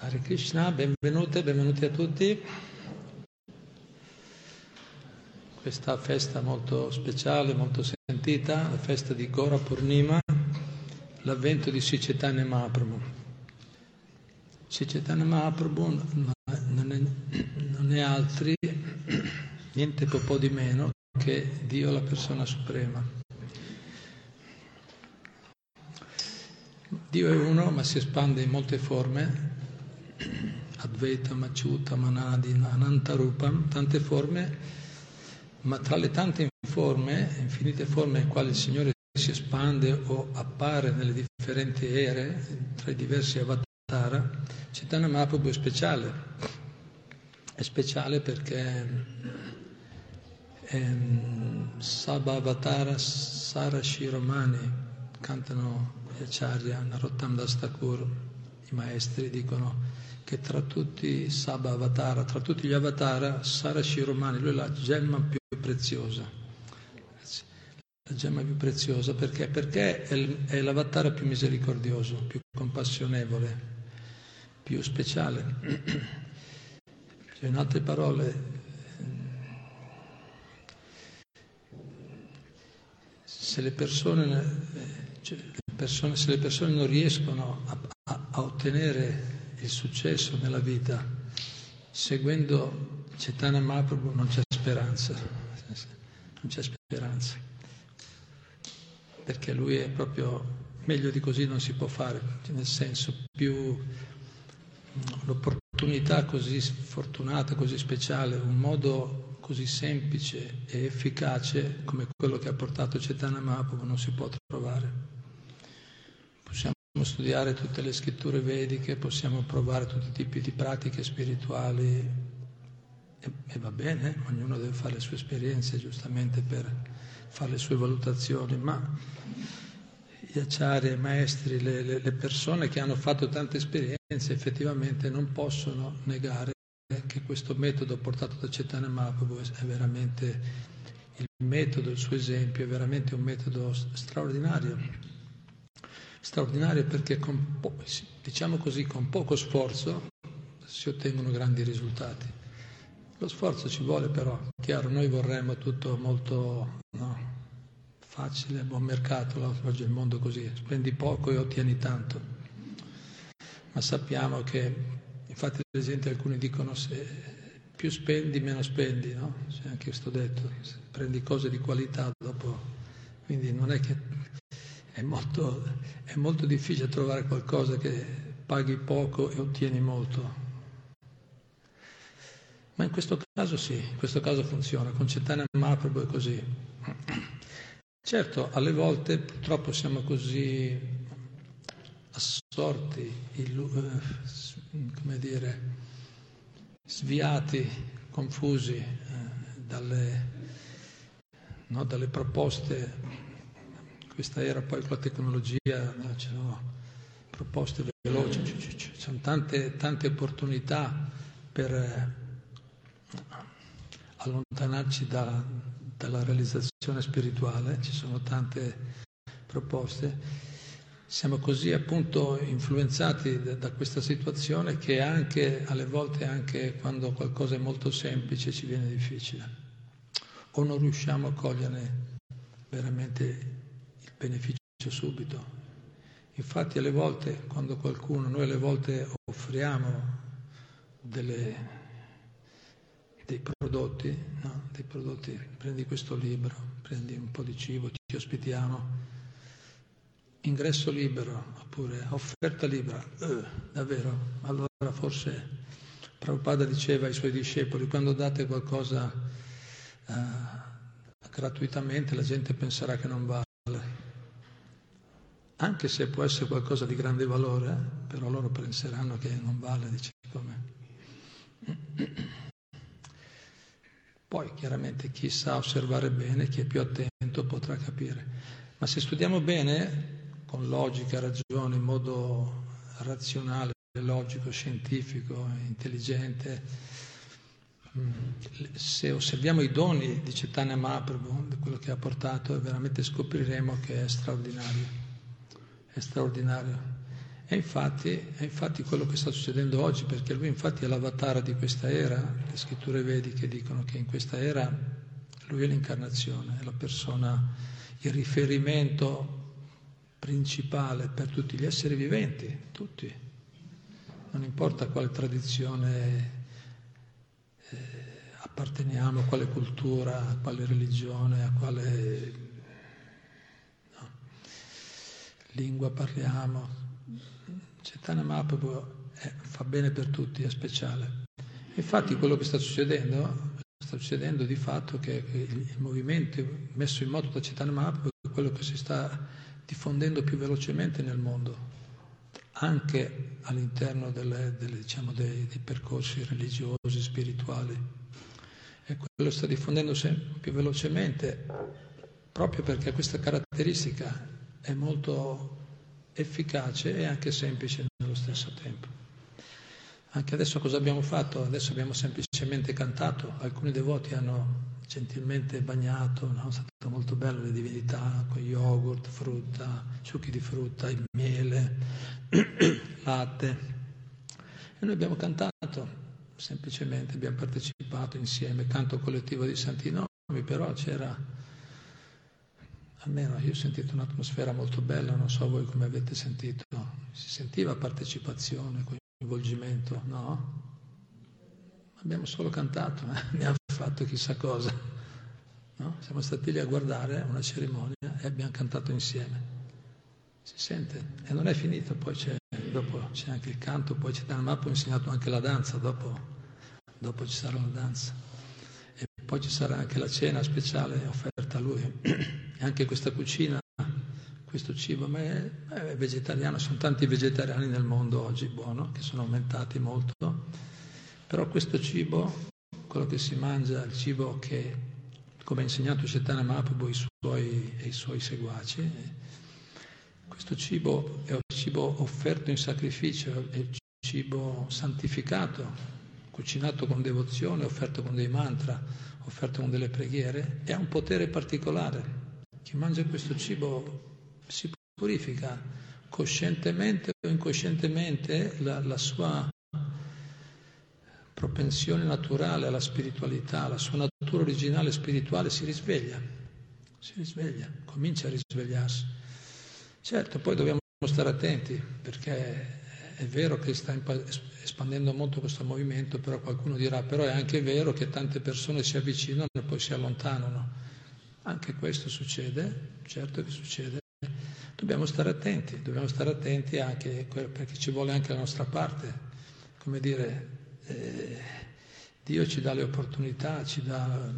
Hare Krishna, benvenute, benvenuti a tutti. Questa festa molto speciale, molto sentita, la festa di Gora Purnima, l'avvento di Sicetane Mahaprabhu. Sicetane Mahaprabhu non è, non è altri, niente po' di meno che Dio la persona suprema. Dio è uno, ma si espande in molte forme, Advaita, Maciuta, Manadi, Anantarupam, tante forme, ma tra le tante forme, infinite forme in quali il Signore si espande o appare nelle differenti ere, tra i diversi avatar, Chaitanya Mahaprabhu è speciale. È speciale perché ehm, Sabha Avatara Sara Shiromani cantano Acharya, Narottam Das Thakur, i maestri dicono che tra tutti i Sabha Avatara, tra tutti gli Avatara, Sara Shiromani, lui è la gemma più preziosa. La gemma più preziosa perché? Perché è l'Avatara più misericordioso, più compassionevole, più speciale. Cioè, in altre parole, se le persone, cioè, le persone, se le persone non riescono a, a, a ottenere il successo nella vita, seguendo Chaitanya Mahaprabhu non c'è speranza, non c'è speranza, perché lui è proprio meglio di così non si può fare, nel senso più l'opportunità così fortunata, così speciale, un modo così semplice e efficace come quello che ha portato Chaitanya Mahaprabhu non si può trovare. Possiamo studiare tutte le scritture vediche, possiamo provare tutti i tipi di pratiche spirituali e, e, va bene, ognuno deve fare le sue esperienze giustamente per fare le sue valutazioni, ma gli acciari, i maestri, le, le, le persone che hanno fatto tante esperienze effettivamente non possono negare che questo metodo portato da Chaitanya Mahaprabhu è veramente il metodo, il suo esempio, è veramente un metodo straordinario straordinario perché con po- diciamo così, con poco sforzo si ottengono grandi risultati. Lo sforzo ci vuole però, chiaro, noi vorremmo tutto molto no, facile, buon mercato, oggi il mondo così, spendi poco e ottieni tanto. Ma sappiamo che, infatti ad esempio alcuni dicono se più spendi meno spendi, no? C'è anche questo detto, prendi cose di qualità dopo, quindi non è che è molto, è molto difficile trovare qualcosa che paghi poco e ottieni molto. Ma in questo caso sì, in questo caso funziona, con Chaitanya Mahaprabhu è così. Certo, alle volte purtroppo siamo così assorti, illu- eh, come dire, sviati, confusi eh, dalle, no, dalle proposte questa era poi con la tecnologia, no, c'erano proposte veloci, ci sono tante, tante opportunità per eh, allontanarci da, dalla realizzazione spirituale, ci sono tante proposte. Siamo così appunto influenzati da, da questa situazione che anche alle volte, anche quando qualcosa è molto semplice, ci viene difficile. O non riusciamo a cogliere veramente beneficio subito. Infatti alle volte, quando qualcuno, noi alle volte offriamo delle, dei prodotti, no? dei prodotti, prendi questo libro, prendi un po' di cibo, ti ospitiamo, ingresso libero oppure offerta libera, eh, davvero, allora forse Prabhupada diceva ai suoi discepoli, quando date qualcosa eh, gratuitamente la gente penserà che non vale anche se può essere qualcosa di grande valore, però loro penseranno che non vale, dice come. Poi chiaramente chi sa osservare bene, chi è più attento potrà capire. Ma se studiamo bene, con logica, ragione, in modo razionale, logico, scientifico, intelligente, mm, se osserviamo i doni di Chaitanya Mahaprabhu, quello che ha portato, veramente scopriremo che è straordinario è straordinario. È infatti, è infatti quello che sta succedendo oggi, perché lui infatti è l'avatar di questa era, le scritture vediche dicono che in questa era lui è l'incarnazione, è la persona, il riferimento principale per tutti gli esseri viventi, tutti. Non importa quale tradizione eh, apparteniamo, a quale cultura, a quale religione, a quale no, lingua parliamo. Chaitanya Mahaprabhu è, fa bene per tutti, è speciale. Infatti quello che sta succedendo, sta succedendo di fatto che il, movimento messo in moto da Chaitanya Mahaprabhu è quello che si sta diffondendo più velocemente nel mondo, anche all'interno delle, delle, diciamo, dei, dei, percorsi religiosi, spirituali. E quello sta diffondendo sempre più velocemente proprio perché questa caratteristica è molto efficace e anche semplice nello stesso tempo. Anche adesso cosa abbiamo fatto? Adesso abbiamo semplicemente cantato, alcuni devoti hanno gentilmente bagnato, no? è stato molto bello le divinità con yogurt, frutta, succhi di frutta, il miele, latte. E noi abbiamo cantato, semplicemente abbiamo partecipato insieme, canto collettivo di Santi Nomi, però c'era, almeno io ho sentito un'atmosfera molto bella, non so voi come avete sentito, si sentiva partecipazione, coinvolgimento, no? Abbiamo solo cantato, eh? abbiamo fatto chissà cosa. No? Siamo stati lì a guardare una cerimonia e abbiamo cantato insieme. Si sente? E non è finito, poi c'è, dopo c'è anche il canto, poi c'è dal mappo insegnato anche la danza, dopo, dopo ci sarà la danza. E poi ci sarà anche la cena speciale offerta a lui. E anche questa cucina, questo cibo, ma è, è vegetariano, sono tanti vegetariani nel mondo oggi, buono, che sono aumentati molto. Però questo cibo, quello che si mangia, il cibo che, come ha insegnato Chaitanya Mahaprabhu suoi, ai suoi seguaci, questo cibo è un cibo offerto in sacrificio, è un cibo santificato, cucinato con devozione, offerto con dei mantra, offerto con delle preghiere, e ha un potere particolare. Chi mangia questo cibo si purifica coscientemente o incoscientemente la, la sua propensione naturale alla spiritualità, la sua natura originale spirituale si risveglia, si risveglia, comincia a risvegliarsi. Certo, poi dobbiamo stare attenti perché è vero che sta espandendo molto questo movimento, però qualcuno dirà, però è anche vero che tante persone si avvicinano e poi si allontanano. Anche questo succede, certo che succede. Dobbiamo stare attenti, dobbiamo stare attenti anche perché ci vuole anche la nostra parte, come dire, eh, Dio ci dà le opportunità, ci dà,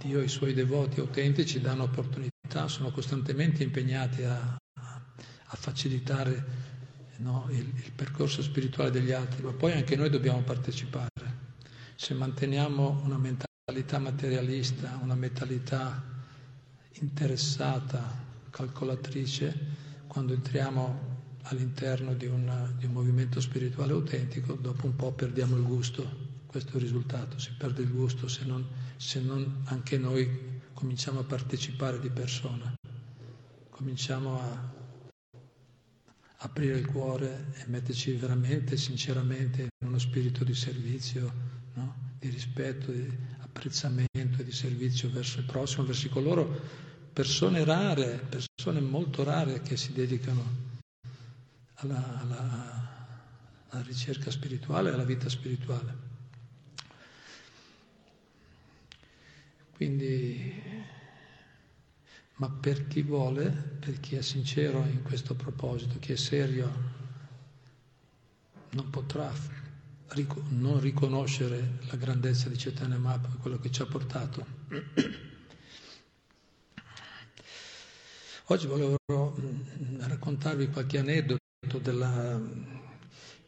Dio e i suoi devoti autentici danno opportunità, sono costantemente impegnati a, a facilitare no, il, il percorso spirituale degli altri, ma poi anche noi dobbiamo partecipare. Se manteniamo una mentalità materialista, una mentalità interessata, calcolatrice, quando entriamo all'interno di, una, di un movimento spirituale autentico, dopo un po' perdiamo il gusto. Questo è il risultato, si perde il gusto se non, se non anche noi cominciamo a partecipare di persona, cominciamo a aprire il cuore e metterci veramente, sinceramente, in uno spirito di servizio, no? di rispetto, di apprezzamento e di servizio verso il prossimo, verso coloro, persone rare, persone molto rare che si dedicano alla, alla, alla ricerca spirituale, alla vita spirituale. Quindi, ma per chi vuole, per chi è sincero in questo proposito, chi è serio, non potrà non riconoscere la grandezza di Chaitanya Mahaprabhu, quello che ci ha portato. Oggi volevo mm, raccontarvi qualche aneddoto della,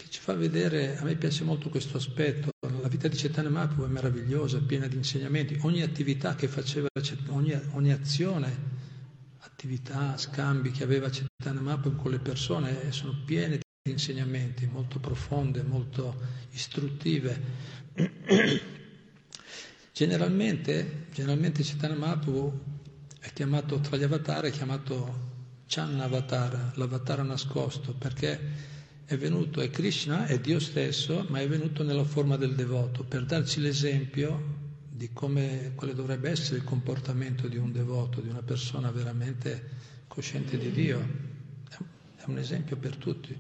che ci fa vedere, a me piace molto questo aspetto, la vita di Chaitanya Mahaprabhu è meravigliosa, piena di insegnamenti, ogni attività che faceva, ogni, ogni azione, attività, scambi che aveva Chaitanya Mahaprabhu con le persone sono piene di insegnamenti, molto profonde, molto istruttive. Generalmente, generalmente Chaitanya Mahaprabhu è chiamato, tra gli avatar, è chiamato Channa Avatara, l'avatar nascosto, perché è venuto, è Krishna, è Dio stesso, ma è venuto nella forma del devoto per darci l'esempio di come, quale dovrebbe essere il comportamento di un devoto, di una persona veramente cosciente di Dio. È un esempio per tutti.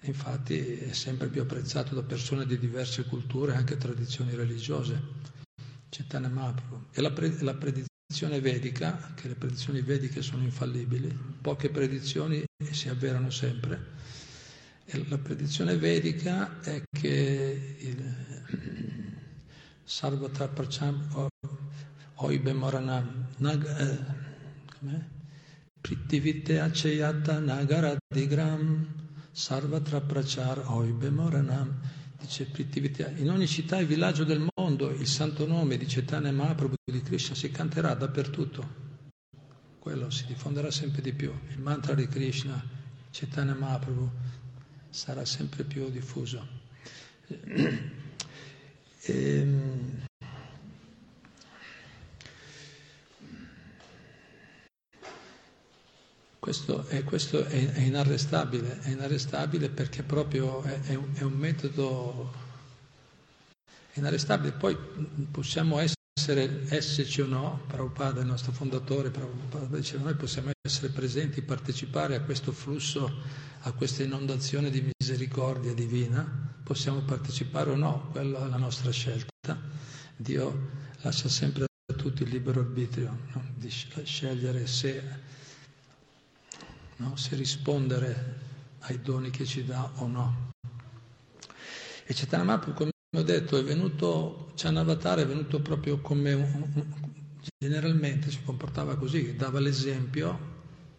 Infatti è sempre più apprezzato da persone di diverse culture anche tradizioni religiose. Chaitanya Mahaprabhu. E la, pre- la predizione vedica, che le predizioni vediche sono infallibili, poche predizioni si avverano sempre. E la predizione vedica è che il Sarvatra Pracham Oibe Moranam eh, Prittivite Aceyata Nagara Digram Sarvatra Prachar Oibe Moranam dice Prittivitya. In ogni città e villaggio del mondo il santo nome di Chaitanya Mahaprabhu di Krishna si canterà dappertutto. Quello si diffonderà sempre di più. Il mantra di Krishna, Chaitanya Mahaprabhu, sarà sempre più diffuso. E, Questo, è, questo è, è, inarrestabile, è inarrestabile perché proprio è, è, un, è un metodo inarrestabile. Poi possiamo essere, esserci o no, Prabhupada, il nostro fondatore, Prabhupada diceva, noi possiamo essere presenti, partecipare a questo flusso, a questa inondazione di misericordia divina, possiamo partecipare o no, quella è la nostra scelta. Dio lascia sempre a tutti il libero arbitrio no? di scegliere se no? se rispondere ai doni che ci dà o no. E Chaitanya come ho detto, è venuto, Chanavatara è venuto proprio come generalmente si comportava così, dava l'esempio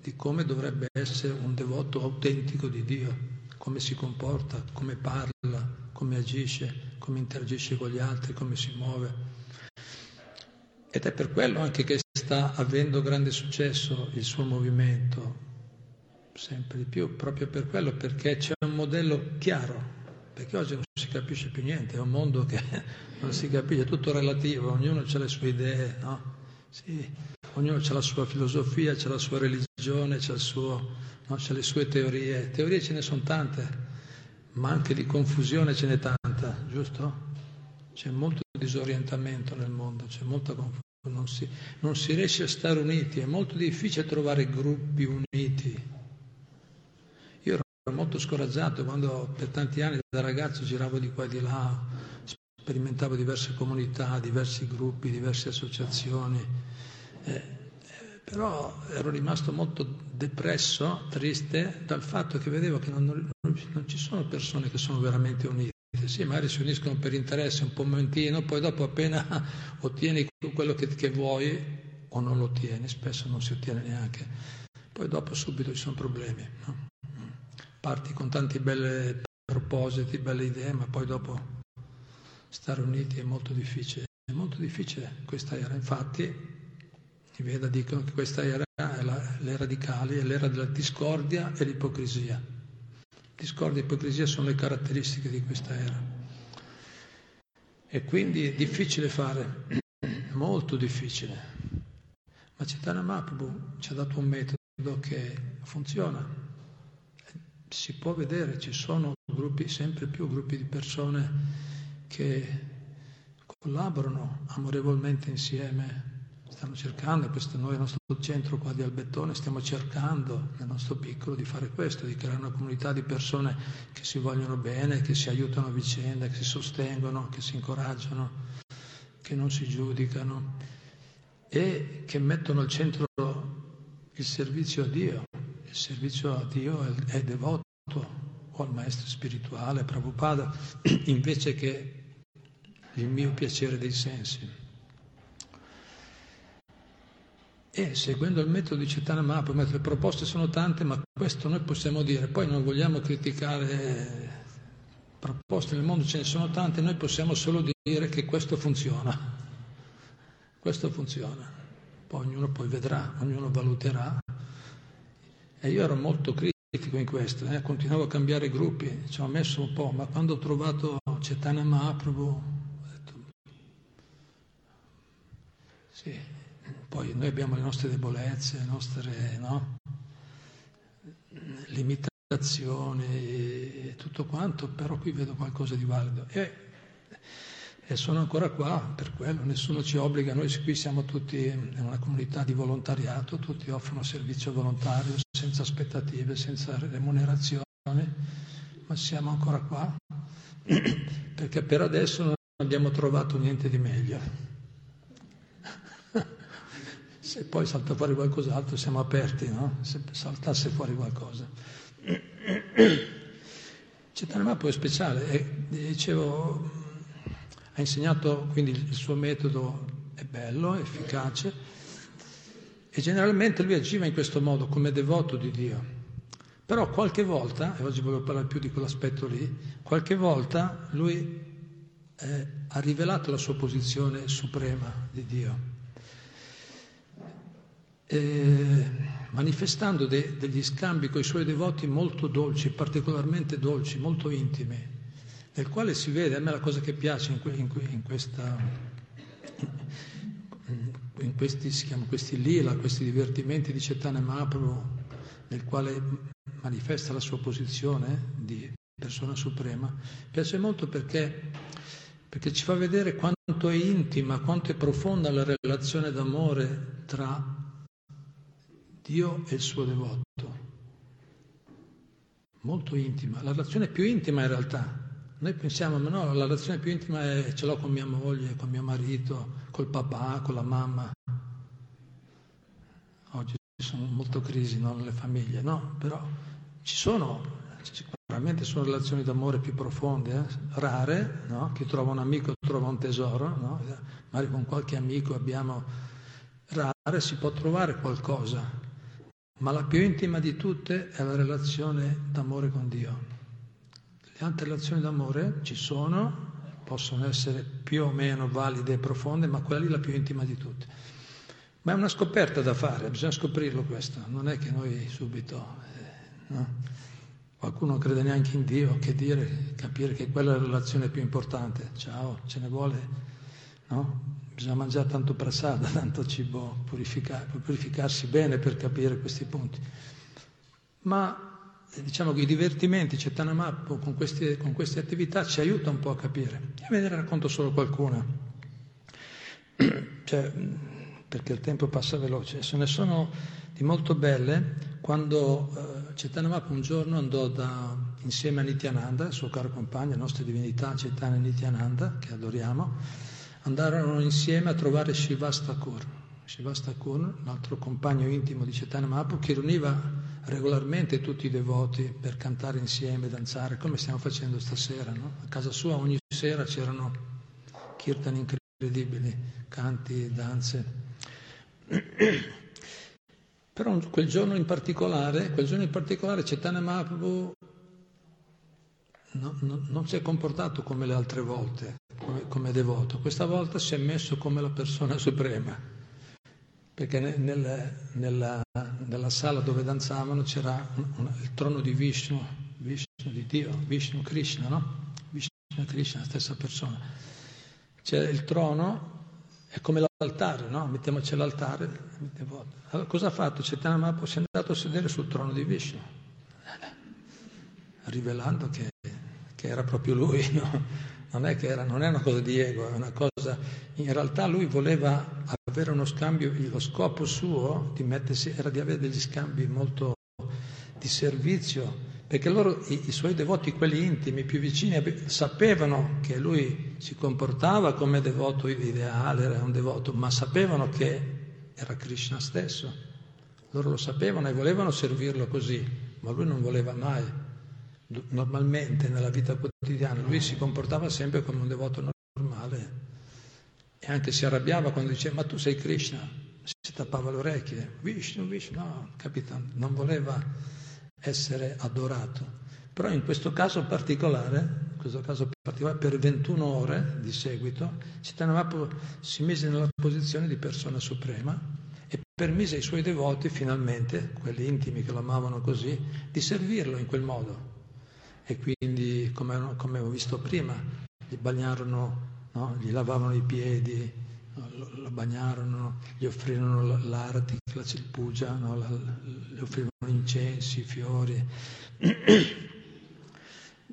di come dovrebbe essere un devoto autentico di Dio, come si comporta, come parla, come agisce, come interagisce con gli altri, come si muove. Ed è per quello anche che sta avendo grande successo il suo movimento, sempre di più, proprio per quello, perché c'è un modello chiaro, perché oggi non si capisce più niente, è un mondo che non si capisce, è tutto relativo, ognuno ha le sue idee, no? Sì, ognuno ha la sua filosofia, ha la sua religione, suo, no? le sue teorie, teorie ce ne sono tante, ma anche di confusione ce n'è tanta, giusto? C'è molto disorientamento nel mondo, c'è molta confusione. Non si, non si riesce a stare uniti, è molto difficile trovare gruppi uniti Ero molto scoraggiato quando per tanti anni da ragazzo giravo di qua e di là, sperimentavo diverse comunità, diversi gruppi, diverse associazioni, eh, però ero rimasto molto depresso, triste dal fatto che vedevo che non, non, non ci sono persone che sono veramente unite. Sì, magari si uniscono per interesse un po' momentino, poi dopo appena ottieni quello che, che vuoi o non lo ottieni, spesso non si ottiene neanche, poi dopo subito ci sono problemi. No? Parti con tanti belli propositi, belle idee, ma poi dopo stare uniti è molto difficile. È molto difficile questa era, infatti i Veda dicono che questa era è la, l'era di Kali, è l'era della discordia e l'ipocrisia. Discordia e ipocrisia sono le caratteristiche di questa era. E quindi è difficile fare, molto difficile. Ma Chaitanya Mahaprabhu ci ha dato un metodo che funziona si può vedere, ci sono gruppi, sempre più gruppi di persone che collaborano amorevolmente insieme, stanno cercando, questo noi, il nostro centro qua di Albettone, stiamo cercando nel nostro piccolo di fare questo, di creare una comunità di persone che si vogliono bene, che si aiutano a vicenda, che si sostengono, che si incoraggiano, che non si giudicano e che mettono al centro il servizio a Dio il servizio a Dio è, è devoto o al maestro spirituale, Prabhupada, invece che il mio piacere dei sensi. E seguendo il metodo di Chaitanya Mahaprabhu, le proposte sono tante, ma questo noi possiamo dire, poi non vogliamo criticare proposte nel mondo, ce ne sono tante, noi possiamo solo dire che questo funziona, questo funziona, poi ognuno poi vedrà, ognuno valuterà e io ero molto critico in questo, eh? continuavo a cambiare gruppi, ci ho messo un po', ma quando ho trovato Cetana Mahaprabhu, ho detto, sì, poi noi abbiamo le nostre debolezze, le nostre no? limitazioni e tutto quanto, però qui vedo qualcosa di valido. E, e sono ancora qua per quello, nessuno ci obbliga, noi qui siamo tutti in una comunità di volontariato, tutti offrono servizio volontario senza aspettative, senza remunerazione, ma siamo ancora qua perché per adesso non abbiamo trovato niente di meglio. Se poi salta fuori qualcos'altro siamo aperti, no? Se saltasse fuori qualcosa. Cetanamapo è speciale, è, dicevo, ha insegnato quindi il suo metodo è bello, è efficace e generalmente lui agiva in questo modo come devoto di Dio. Però qualche volta, e oggi voglio parlare più di quell'aspetto lì, qualche volta lui eh, ha rivelato la sua posizione suprema di Dio eh, manifestando de, degli scambi con i suoi devoti molto dolci, particolarmente dolci, molto intimi, nel quale si vede, a me la cosa che piace in, que, in, in questa, in questi, si chiamano questi lila, questi divertimenti di Cetane Mahaprabhu, nel quale manifesta la sua posizione di persona suprema, piace molto perché, perché ci fa vedere quanto è intima, quanto è profonda la relazione d'amore tra Dio e il suo devoto. Molto intima, la relazione più intima in realtà. Noi pensiamo, ma no, la relazione più intima è ce l'ho con mia moglie, con mio marito, col papà, con la mamma. Oggi ci sono molto crisi no, nelle famiglie, no? Però ci sono, sicuramente sono relazioni d'amore più profonde, eh? rare, no? Chi trova un amico trova un tesoro, no? Magari con qualche amico abbiamo rare, si può trovare qualcosa, ma la più intima di tutte è la relazione d'amore con Dio. Altre relazioni d'amore ci sono, possono essere più o meno valide e profonde, ma quella lì è la più intima di tutte. Ma è una scoperta da fare, bisogna scoprirlo questo, non è che noi subito, eh, no? qualcuno non crede neanche in Dio, che dire, capire che quella è la relazione più importante, ciao, ce ne vuole, no? Bisogna mangiare tanto prasada, tanto cibo, purificar, purificarsi bene per capire questi punti. Ma diciamo che i divertimenti, Cetanamappo, con, con queste attività ci aiuta un po' a capire. E ve ne racconto solo qualcuna, cioè, perché il tempo passa veloce. Se ne sono di molto belle quando eh, Cetanamappo un giorno andò da, insieme a Nityananda, suo caro compagno, la nostra divinità Cetana Nityananda, che adoriamo, andarono insieme a trovare Shivastakur. Shivastakur, l'altro compagno intimo di Mahaprabhu, che riuniva regolarmente tutti i devoti per cantare insieme, danzare, come stiamo facendo stasera. No? A casa sua ogni sera c'erano kirtan incredibili, canti, danze. Però quel giorno in particolare, quel giorno in particolare Chaitanya Mahaprabhu no, no, non si è comportato come le altre volte, come, come, devoto, questa volta si è messo come la persona suprema, perché nel, nella, nella, sala dove danzavano c'era il trono di Vishnu, Vishnu di Dio, Vishnu Krishna, no? Vishnu Krishna, la stessa persona. C'è il trono, è come l'altare, no? Mettiamoci l'altare. Allora, cosa ha fatto? Chaitanya Mahaprabhu si è andato a sedere sul trono di Vishnu, rivelando che che era proprio lui, no? non, è era, non, è una cosa di ego, è una cosa... In realtà lui voleva avere uno scambio, lo scopo suo di mettersi, era di avere degli scambi molto di servizio, perché loro, i, i suoi devoti, quelli intimi, più vicini, sapevano che lui si comportava come devoto ideale, era un devoto, ma sapevano che era Krishna stesso. Loro lo sapevano e volevano servirlo così, ma lui non voleva mai normalmente nella vita quotidiana, lui si comportava sempre come un devoto normale e anche si arrabbiava quando diceva ma tu sei Krishna, si tappava le orecchie, Vishnu, Vishnu, no, capito? Non voleva essere adorato. Però in questo caso particolare, questo caso particolare per 21 ore di seguito, Cittadino si mise nella posizione di persona suprema e permise ai suoi devoti finalmente, quelli intimi che lo amavano così, di servirlo in quel modo e quindi, come, come ho visto prima, gli bagnarono, no? gli lavavano i piedi, lo, lo, bagnarono, gli offrirono l'arati, la cilpugia, no? la, gli offrivano incensi, fiori.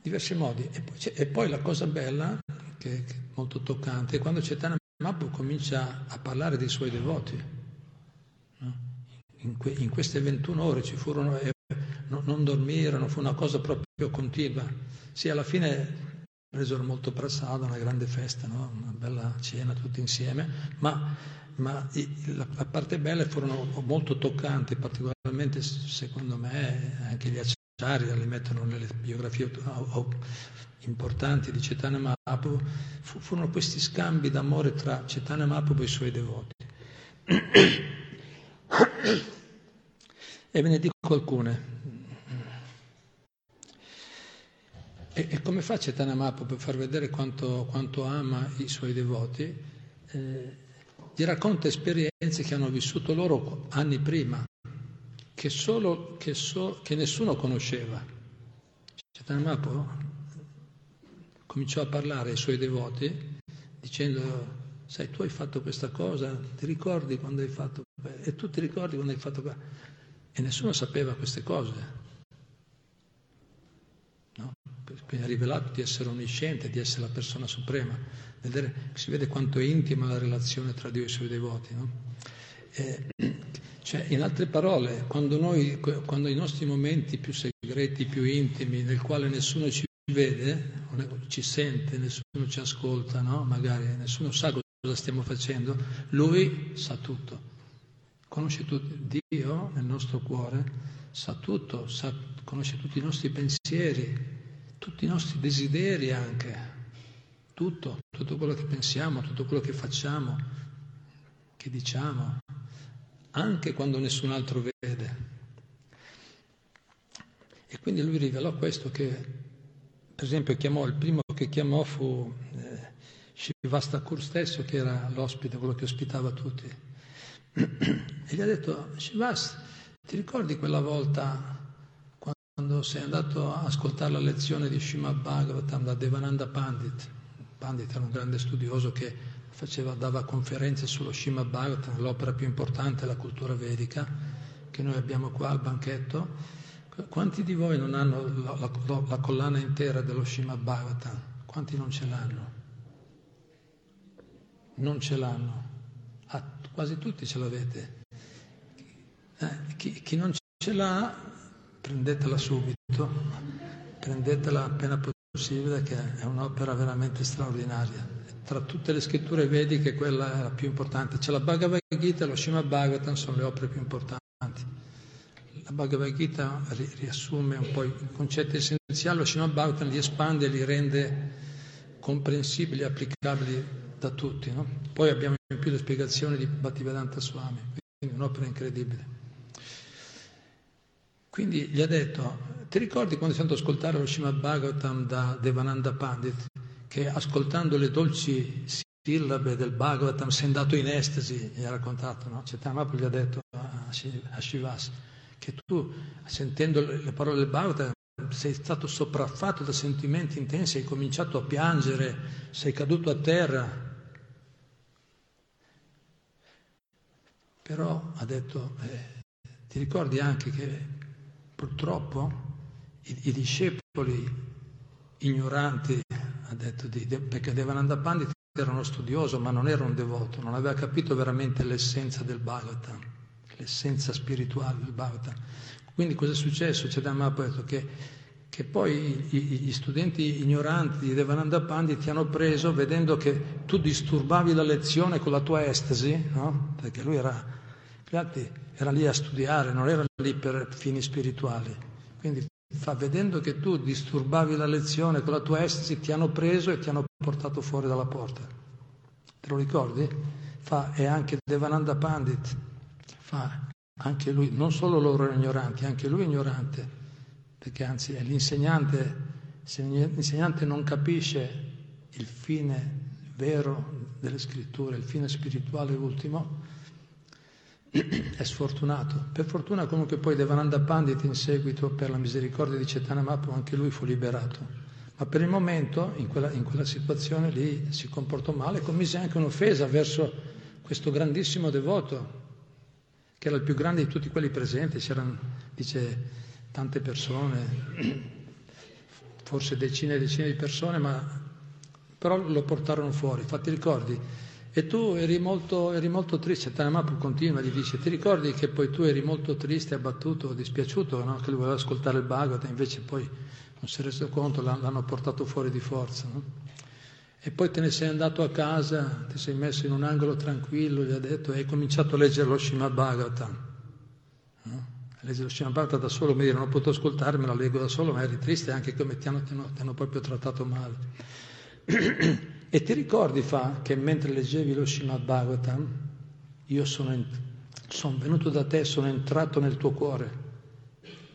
diversi modi. E poi, e poi, la cosa bella, che, che, è molto toccante, è quando Chaitanya Mahaprabhu comincia a parlare dei suoi devoti. In, que, in, queste 21 ore ci furono, no, non dormirono, fu una cosa proprio continua. Sì, alla fine presero molto prasado, una grande festa, no? una bella cena tutti insieme, ma, ma la, la, parte bella furono molto toccanti, particolarmente secondo me anche gli acciari li mettono nelle biografie importanti di Cetana Mahaprabhu, furono questi scambi d'amore tra Cetana Mahaprabhu e i suoi devoti. e ve ne dico alcune. E, e come fa Cetana Mahaprabhu per far vedere quanto, quanto, ama i suoi devoti? Eh, gli racconta esperienze che hanno vissuto loro anni prima, che, solo, che, so, che nessuno conosceva. Cetana Mahaprabhu cominciò a parlare ai suoi devoti dicendo sai tu hai fatto questa cosa, ti ricordi quando hai fatto e tu ti ricordi quando hai fatto questo e nessuno sapeva queste cose. Ha rivelato di essere onnisciente, di essere la persona suprema. Vedere, si vede quanto è intima la relazione tra Dio e i suoi devoti. No? E, cioè, in altre parole, quando, noi, quando i nostri momenti più segreti, più intimi, nel quale nessuno ci vede, ci sente, nessuno ci ascolta, no? magari nessuno sa cosa stiamo facendo, lui sa tutto. Conosce tutto. Dio nel nostro cuore sa tutto, sa, conosce tutti i nostri pensieri, tutti i nostri desideri anche, tutto, tutto quello che pensiamo, tutto quello che facciamo, che diciamo, anche quando nessun altro vede. E quindi lui rivelò questo che, per esempio, chiamò, il primo che chiamò fu eh, Shivastakur stesso, che era l'ospite, quello che ospitava tutti. E gli ha detto, Shivas, ti ricordi quella volta quando sei andato a ascoltare la lezione di Srimad Bhagavatam da Devananda Pandit, Pandit era un grande studioso che faceva, dava conferenze sullo Srimad Bhagavatam, l'opera più importante della cultura vedica, che noi abbiamo qua al banchetto. Quanti di voi non hanno la, la, la collana intera dello Srimad Bhagavatam? Quanti non ce l'hanno? Non ce l'hanno. Ah, quasi tutti ce l'avete. Eh, chi, chi non ce l'ha prendetela subito, prendetela appena possibile che è un'opera veramente straordinaria. Tra tutte le scritture vediche quella è la più importante. C'è la Bhagavad Gita e lo Srimad Bhagavatam sono le opere più importanti. La Bhagavad Gita riassume un po' i concetti essenziali, lo Srimad Bhagavatam li espande e li rende comprensibili e applicabili da tutti. No? Poi abbiamo in più le spiegazioni di Bhaktivedanta Swami, quindi un'opera incredibile. Quindi gli ha detto, ti ricordi quando ad ascoltare lo Srimad Bhagavatam da Devananda Pandit, che ascoltando le dolci sillabe del Bhagavatam sei andato in estasi, gli ha raccontato, no? Chaitanya gli ha detto a Shivas, che tu, sentendo le parole del Bhagavatam, sei stato sopraffatto da sentimenti intensi, hai cominciato a piangere, sei caduto a terra. Però ha detto, eh, ti ricordi anche che Purtroppo i, i discepoli ignoranti, ha detto, di, perché Devananda Pandit era uno studioso ma non era un devoto, non aveva capito veramente l'essenza del Bhagavatam, l'essenza spirituale del Bhagavatam. Quindi cosa è successo? C'è da ha detto che, che poi gli studenti ignoranti di Devananda Pandit ti hanno preso vedendo che tu disturbavi la lezione con la tua estasi, no? perché lui era gli erano lì a studiare, non erano lì per fini spirituali. Quindi fa vedendo che tu disturbavi la lezione con la tua estasi, ti hanno preso e ti hanno portato fuori dalla porta. Te lo ricordi? Fa, e anche Devananda Pandit fa, anche lui, non solo loro erano ignoranti, anche lui ignorante, perché anzi è l'insegnante, se l'insegnante non capisce il fine vero delle scritture, il fine spirituale ultimo, è sfortunato. Per fortuna comunque poi Devananda Pandit in seguito per la misericordia di Chaitanya Mahaprabhu anche lui fu liberato. Ma per il momento in quella, in quella situazione lì si comportò male commise anche un'offesa verso questo grandissimo devoto che era il più grande di tutti quelli presenti. C'erano, dice, tante persone, forse decine e decine di persone, ma però lo portarono fuori. Infatti ricordi, e tu eri molto, eri molto triste, Tanamapu continua, gli dice, ti ricordi che poi tu eri molto triste, abbattuto, dispiaciuto, no? che lui voleva ascoltare il Bhagavata, invece poi non si è reso conto, l'hanno portato fuori di forza. No? E poi te ne sei andato a casa, ti sei messo in un angolo tranquillo, gli ha detto, e hai cominciato a leggere lo Srimad Bhagavatam. No? Leggere lo Srimad Bhagavatam da solo, mi dire, non ho potuto ascoltare, me la leggo da solo, ma eri triste anche come ti hanno, ti hanno, ti hanno proprio trattato male. E ti ricordi, fa, che mentre leggevi lo Srimad Bhagavatam, io sono, sono venuto da te, sono entrato nel tuo cuore,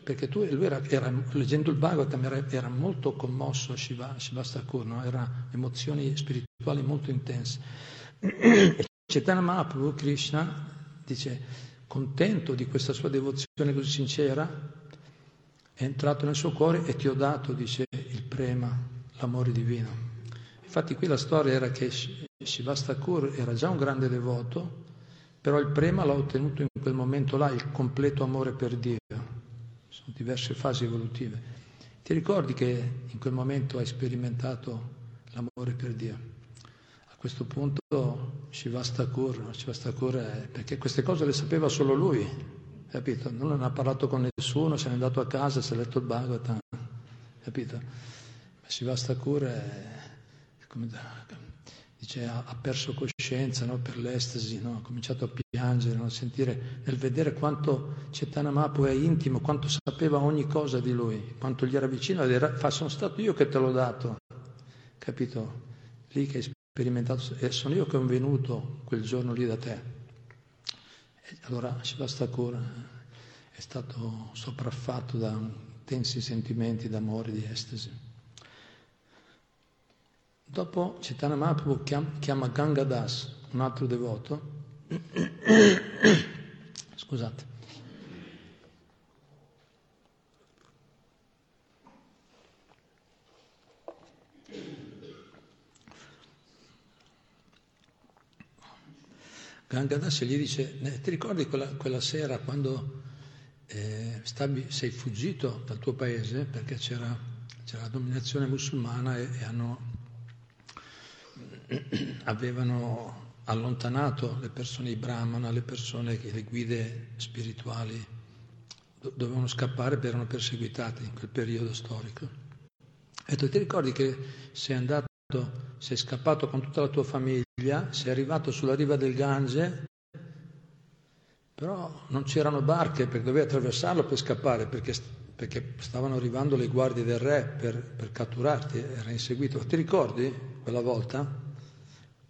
perché tu, lui era, era, leggendo il Bhagavatam era, era molto commosso, Shiva, Shivastakur, no? era emozioni spirituali molto intense. Chaitanya Mahaprabhu, Krishna, dice, contento di questa sua devozione così sincera, è entrato nel suo cuore e ti ho dato, dice, il prema, l'amore divino. Infatti qui la storia era che Shivastakur era già un grande devoto, però il prema l'ha ottenuto in quel momento là, il completo amore per Dio. Sono diverse fasi evolutive. Ti ricordi che in quel momento hai sperimentato l'amore per Dio? A questo punto Shivastakur, Shivastakur è, perché queste cose le sapeva solo lui, capito? Non ha parlato con nessuno, se n'è andato a casa, si è letto il Bhagavatam, capito? Ma Shivastakur è dice, ha, ha, perso coscienza no? per l'estasi, no? ha cominciato a piangere, no? a sentire, nel vedere quanto Cetana Mapu è intimo, quanto sapeva ogni cosa di lui, quanto gli era vicino, era, fa, sono stato io che te l'ho dato, capito? Lì che hai sperimentato, e sono io che ho venuto quel giorno lì da te. E allora Shivastakura è stato sopraffatto da intensi sentimenti d'amore, di estasi. Dopo Chaitanya Mahaprabhu chiama Ganga Das, un altro devoto. Scusate. Gangadas gli dice, ti ricordi quella, quella sera quando eh, stavi, sei fuggito dal tuo paese perché c'era, c'era la dominazione musulmana e, e hanno avevano allontanato le persone, i brahmana, le persone, le guide spirituali, dovevano scappare perché erano perseguitati in quel periodo storico. E tu ti ricordi che sei andato, sei scappato con tutta la tua famiglia, sei arrivato sulla riva del Gange, però non c'erano barche perché dovevi attraversarlo per scappare, perché, perché stavano arrivando le guardie del re per, per catturarti, era inseguito. Ti ricordi quella volta?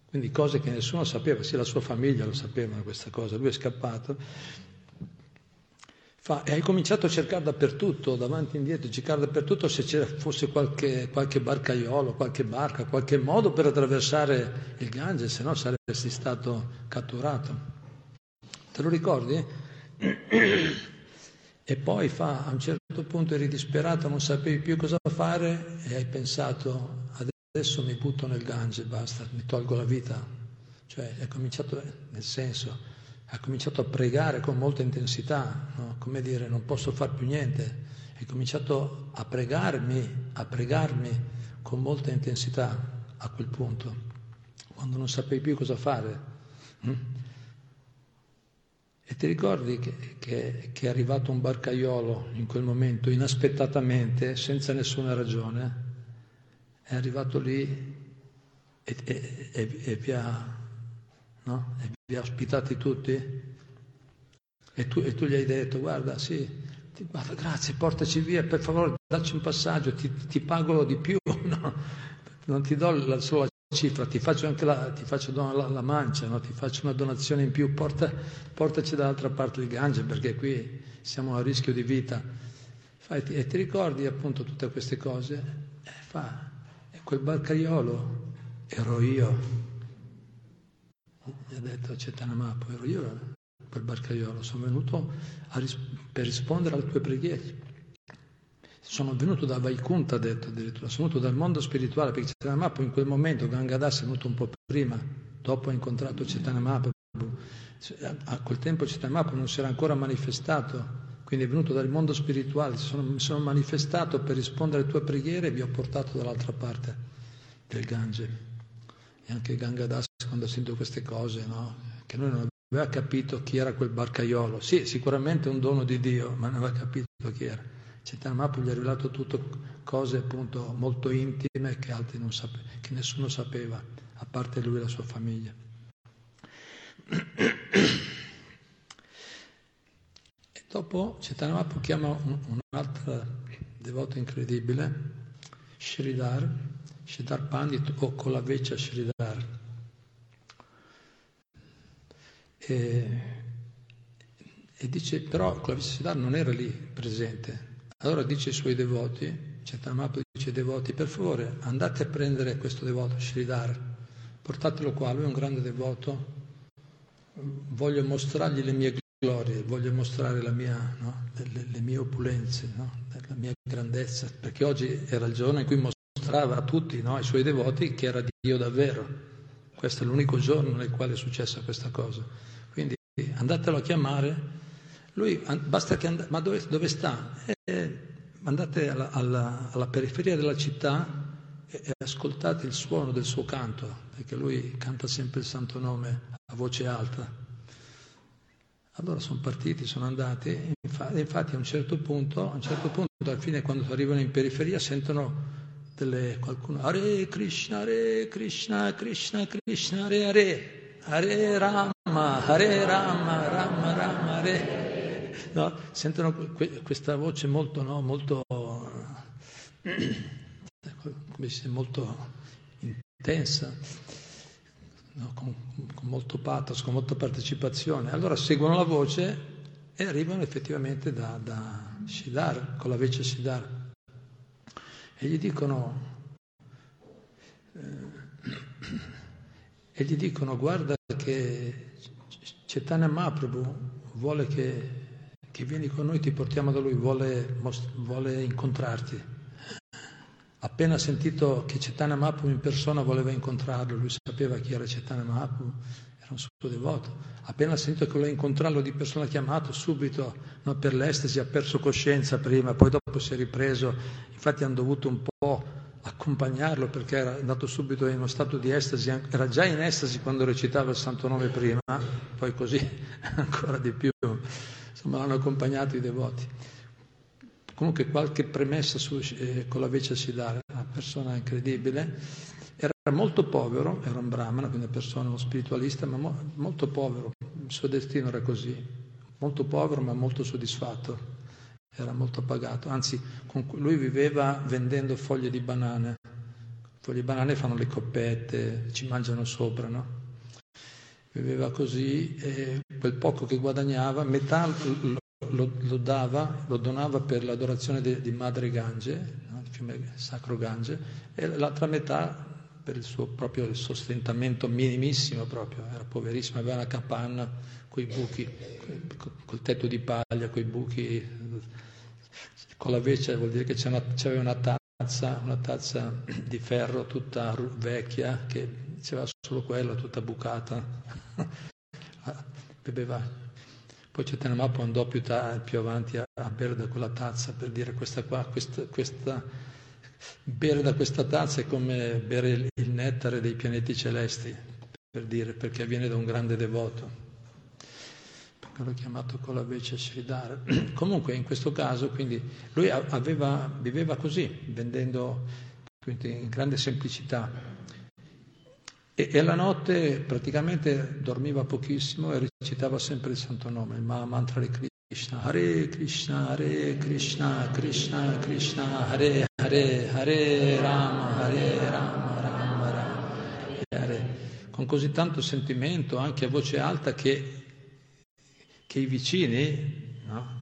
Quindi cose che nessuno sapeva, sia la sua famiglia lo sapevano questa cosa, lui è scappato. Fa, e hai cominciato a cercare dappertutto, davanti e indietro, cercare dappertutto se c'era fosse qualche, qualche barcaiolo, qualche barca, qualche modo per attraversare il Gange, se no saresti stato catturato. Te lo ricordi? E poi fa, a un certo punto eri disperato, non sapevi più cosa fare e hai pensato, adesso mi butto nel Gange, basta, mi tolgo la vita. Cioè, è cominciato, nel senso, ha cominciato a pregare con molta intensità, no? come dire, non posso fare più niente. È cominciato a pregarmi, a pregarmi con molta intensità a quel punto, quando non sapevi più cosa fare. Hm? E ti ricordi che, che, che, è arrivato un barcaiolo in quel momento, inaspettatamente, senza nessuna ragione, è arrivato lì e, e, e, e vi, ha, no? vi, ha, ospitati tutti e tu, tu, gli hai detto guarda sì, ti, guarda, grazie, portaci via, per favore dacci un passaggio, ti, ti pago di più, no? non ti do la sola cifra, ti faccio anche la, ti faccio la, la mancia, no? ti faccio una donazione in più, porta, portaci dall'altra parte del Gange perché qui siamo a rischio di vita. E ti ricordi appunto tutte queste cose? Eh, fa, quel barcaiolo? Ero io. Gli ha detto Cetanamapo, ero io quel barcaiolo, sono venuto ris- per rispondere alle tue preghiere. Sono venuto da Vaikunta, ha detto addirittura, sono venuto dal mondo spirituale, perché Cetanamapo in quel momento, Gangadas è venuto un po' prima, dopo ha incontrato Cetanamapo. A quel tempo Cetanamapo non si era ancora manifestato quindi è venuto dal mondo spirituale, mi sono manifestato per rispondere alle tue preghiere e vi ho portato dall'altra parte del Gange. E anche Gangadas quando ha sentito queste cose, no? che noi non aveva capito chi era quel barcaiolo. Sì, sicuramente un dono di Dio, ma non aveva capito chi era. Chaitanya Mahaprabhu gli ha rivelato tutte cose appunto molto intime che, sape- che nessuno sapeva, a parte lui e la sua famiglia. Dopo Chaitanya chiama un, un'altra devota incredibile, Sridhar, Sridhar Pandit o Kolavecha Sridhar. E, e dice, però Kolavecha Sridhar non era lì presente. Allora dice ai suoi devoti, Chaitanya dice ai devoti, per favore andate a prendere questo devoto, Sridhar, portatelo qua, lui è un grande devoto, voglio mostrargli le mie glorie, voglio mostrare mia, no? le, le, mie opulenze, no? la mia grandezza, perché oggi era il giorno in cui mostrava a tutti, no? ai suoi devoti, che era Dio davvero. Questo è l'unico giorno nel quale è successa questa cosa. Quindi andatelo a chiamare. Lui, basta che and- ma dove, dove sta? Eh, andate alla, alla, alla, periferia della città e, e ascoltate il suono del suo canto, perché lui canta sempre il santo nome a voce alta. Allora sono partiti, sono andati, infatti, a un certo punto, a un certo punto, alla fine quando arrivano in periferia sentono delle, qualcuno, Hare Krishna, Hare Krishna, Krishna Krishna, Hare Hare, Hare Rama, Hare Rama, Rama Rama, Hare. No? Sentono que- questa voce molto, no? molto, come si dice, molto intensa no? con, con, molto pathos, con molta partecipazione. Allora seguono la voce e arrivano effettivamente da, da Shidar, con la vece Shidar, e gli dicono, eh, e gli dicono guarda che Chaitanya Mahaprabhu vuole che, che vieni con noi, ti portiamo da lui, vuole, vuole incontrarti. Appena sentito che Chaitanya Mahaprabhu in persona voleva incontrarlo, lui sapeva chi era Chaitanya Mahaprabhu, era un suo devoto. Appena sentito che voleva incontrarlo di persona chiamato, subito no, per l'estasi ha perso coscienza prima, poi dopo si è ripreso. Infatti hanno dovuto un po' accompagnarlo perché era andato subito in uno stato di estasi, era già in estasi quando recitava il Santo Nome prima, poi così ancora di più. Insomma, l'hanno accompagnato i devoti. Comunque qualche premessa su, eh, con la vece Siddhara, una persona incredibile, era molto povero, era un brahmana, quindi una persona, uno spiritualista, ma mo- molto povero, il suo destino era così, molto povero ma molto soddisfatto, era molto pagato, anzi lui viveva vendendo foglie di banane, foglie di banane fanno le coppette, ci mangiano sopra, no? Viveva così e quel poco che guadagnava, metà lo, lo, dava, lo donava per l'adorazione di, di Madre Gange, il fiume sacro Gange, e l'altra metà per il suo proprio sostentamento minimissimo proprio, era poverissimo, aveva una capanna con i buchi, col tetto di paglia, con i buchi, con la vece vuol dire che c'aveva una tazza, una tazza di ferro tutta vecchia, che diceva solo quello, tutta bucata, beveva poi Chaitanya Mahaprabhu andò più, ta- più avanti a, a, bere da quella tazza per dire questa qua, questa, questa, bere da questa tazza è come bere il nettare dei pianeti celesti, per dire, perché viene da un grande devoto. Perché l'ho chiamato con la vece Sridhara. Comunque in questo caso, quindi, lui aveva, viveva così, vendendo in grande semplicità. E, e la notte praticamente dormiva pochissimo e recitava sempre il santo nome, il mantra di Krishna. Hare Krishna, Hare Krishna, Krishna Krishna, Hare Hare, Hare Rama, Hare Rama, Rama Rama, Hare. Con così tanto sentimento, anche a voce alta, che, che i vicini, no?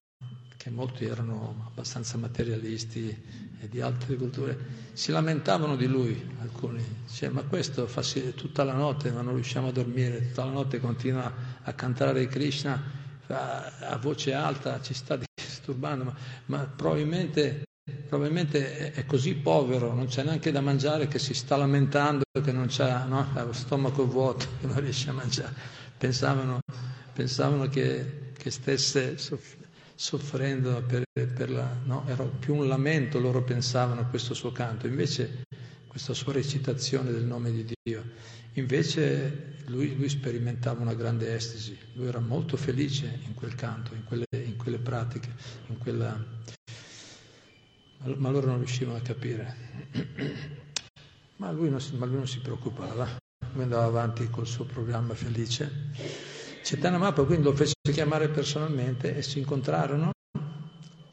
che molti erano abbastanza materialisti, e di altre culture, si lamentavano di lui, alcuni, cioè, ma questo fa tutta la notte, ma non riusciamo a dormire, tutta la notte continua a cantare Krishna a, voce alta, ci sta disturbando, ma, ma probabilmente, probabilmente, è così povero, non c'è neanche da mangiare che si sta lamentando che non c'ha no? lo stomaco vuoto, che non riesce a mangiare. Pensavano, pensavano che, che stesse soffrendo per, per la... No? Era più un lamento, loro pensavano a questo suo canto, invece questa sua recitazione del nome di Dio. Invece lui, lui sperimentava una grande estasi, lui era molto felice in quel canto, in quelle, in quelle pratiche, in quella... ma loro non riuscivano a capire. Ma lui non, ma lui non si preoccupava, lui andava avanti col suo programma felice. Cetana Mappa quindi lo fece chiamare personalmente e si incontrarono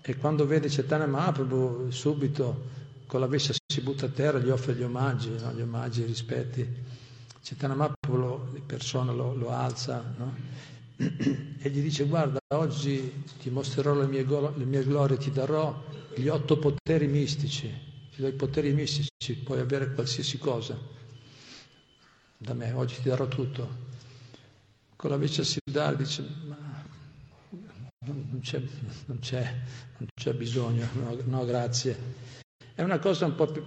e quando vede Cetana Mahaprabhu subito con la vescia si butta a terra, gli offre gli omaggi, no? gli omaggi, i rispetti. Cetana Mahaprabhu di persona lo, lo alza no? e gli dice guarda oggi ti mostrerò le mie, le mie glorie, ti darò gli otto poteri mistici, ti do i poteri mistici, puoi avere qualsiasi cosa da me, oggi ti darò tutto. Con la vescia si dà, dice ma non c'è, non c'è, non c'è bisogno, no, no, grazie. È una cosa un po' più,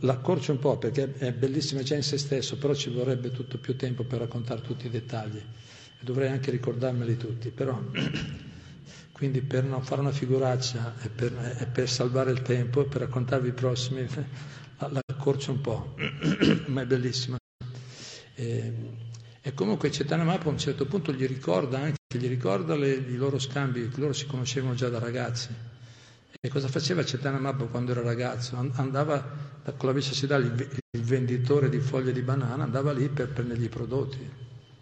l'accorcio un po' perché è bellissima già in se stesso, però ci vorrebbe tutto più tempo per raccontare tutti i dettagli e dovrei anche ricordarmeli tutti, però quindi per non fare una figuraccia e per, e per salvare il tempo e per raccontarvi i prossimi l'accorcio un po', ma è bellissima. E, e comunque Cetana Mappa a un certo punto gli ricorda anche, gli ricorda le, i loro scambi, loro si conoscevano già da ragazzi. E cosa faceva Cetana Mappa quando era ragazzo? Andava con la sidale, il, il venditore di foglie di banana, andava lì per prendergli i prodotti,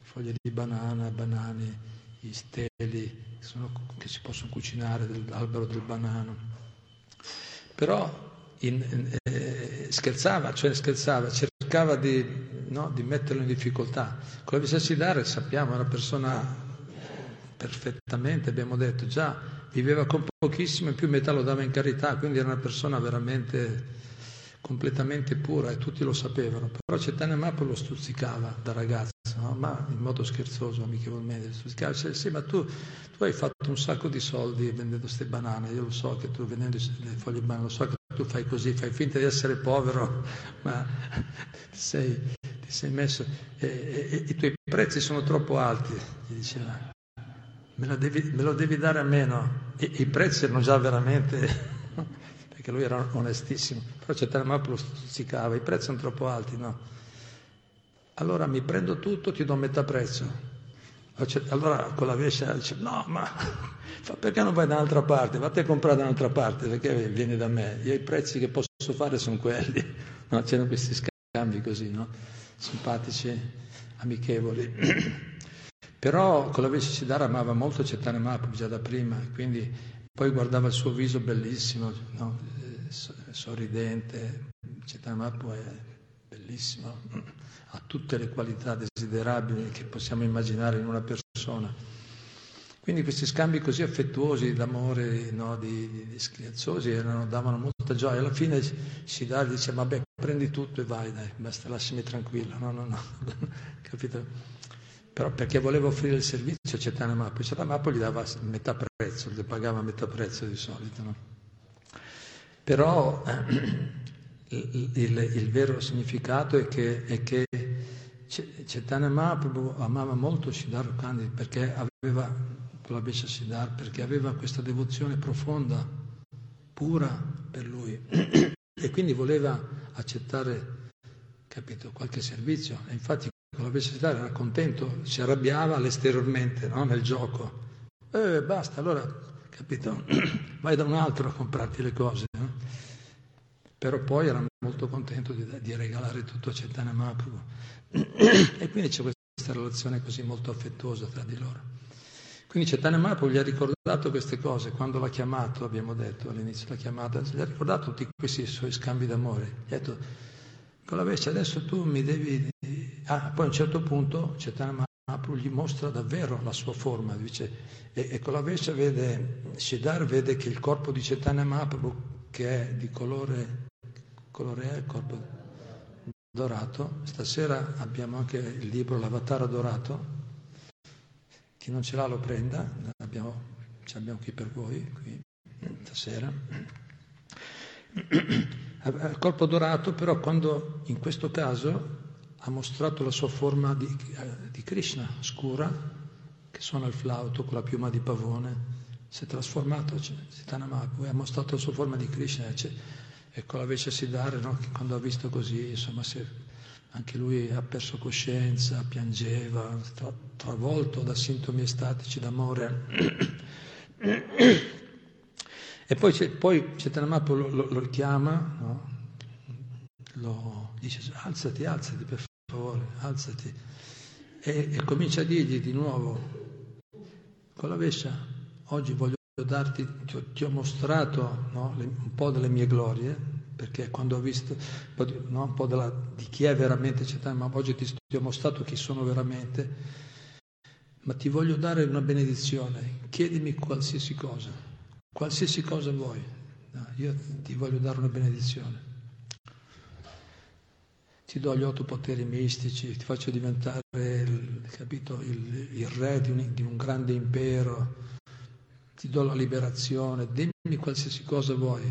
foglie di banana, banani, i steli sono, che si possono cucinare dall'albero del banano. Però in, eh, scherzava, cioè scherzava, cercava di, no, di, metterlo in difficoltà. Con la vista Sidare sappiamo, è una persona perfettamente, abbiamo detto, già viveva con pochissimo e più metà lo dava in carità, quindi era una persona veramente completamente pura e tutti lo sapevano. Però Cetane Mappo lo stuzzicava da ragazzo, no? ma in modo scherzoso, amichevolmente. Stuzzicava, diceva, sì, ma tu, tu, hai fatto un sacco di soldi vendendo queste banane, io lo so che tu vendendo le foglie di banane, lo so che tu fai così, fai finta di essere povero, ma ti sei, ti sei messo, e, e, e, i tuoi prezzi sono troppo alti, gli diceva, me, devi, me lo devi dare a meno. E, I prezzi erano già veramente perché lui era onestissimo, però Cetanamappa lo stuzzicava, i prezzi sono troppo alti, no? Allora mi prendo tutto, ti do metà prezzo. Allora con la vescia dice, no, ma perché non vai da un'altra parte? Vatti a comprare da un'altra parte, perché vieni da me? Io i prezzi che posso fare sono quelli. No, c'erano questi scambi così, no? Simpatici, amichevoli. Però con la vescia Siddhara amava molto Cetane Mahaprabhu già da prima, quindi poi guardava il suo viso bellissimo, no? sorridente, Cetamapu è bellissimo, ha tutte le qualità desiderabili che possiamo immaginare in una persona. Quindi questi scambi così affettuosi d'amore, no, di, di, di schiazzosi, erano, davano molta gioia. Alla fine si dà, dice, vabbè, prendi tutto e vai, dai, basta, lasciami tranquillo. No, no, no, capito? Però perché voleva offrire il servizio a Cetana Mappo, Cetana Mappo gli dava metà prezzo, gli pagava metà prezzo di solito. No? Però eh, il, il, il, vero significato è che, è che Mahaprabhu amava molto Siddhartha Kandi perché aveva, Siddhartha, perché aveva questa devozione profonda, pura per lui e quindi voleva accettare, capito, qualche servizio. E infatti la Besha era contento, si arrabbiava esteriormente no? nel gioco. Eh, basta, allora, capito, vai da un altro a comprarti le cose. No? Però poi era molto contento di, di regalare tutto a Cetana Mahaprabhu. e quindi c'è questa relazione così molto affettuosa tra di loro. Quindi Cetana Mahaprabhu gli ha ricordato queste cose, quando l'ha chiamato, abbiamo detto all'inizio della chiamata, gli ha ricordato tutti questi suoi scambi d'amore. Gli ha detto, con la vescia adesso tu mi devi Ah, poi a un certo punto Chaitanya Mahaprabhu gli mostra davvero la sua forma, dice, e, e con la vescia vede, Siddhar vede che il corpo di Chaitanya Mahaprabhu, che è di colore, colore è il corpo dorato, stasera abbiamo anche il libro L'Avatar dorato, chi non ce l'ha lo prenda, abbiamo, l'abbiamo qui per voi, qui, stasera. Il corpo dorato, però quando in questo caso ha mostrato la sua forma di, di Krishna, scura, che suona il flauto con la piuma di pavone, si è trasformato, Mahaprabhu ha mostrato la sua forma di Krishna e con la Vesha Siddhara, no, quando ha visto così, insomma, si, anche lui ha perso coscienza, piangeva, tra, travolto da sintomi estatici d'amore. e poi, poi Mahaprabhu lo, lo, lo chiama, no? lo dice alzati, alzati per favore, alzati. E, e comincia a dirgli di nuovo, con la vescia, oggi voglio darti, ti ho, ti ho mostrato no, le, un po' delle mie glorie, perché quando ho visto no, un po della, di chi è veramente Chaitanya, oggi ti, ti ho mostrato chi sono veramente, ma ti voglio dare una benedizione, chiedimi qualsiasi cosa, qualsiasi cosa vuoi, no, io ti voglio dare una benedizione ti do gli otto poteri mistici, ti faccio diventare il, capito, il, il re di un, di un, grande impero, ti do la liberazione, dimmi qualsiasi cosa vuoi.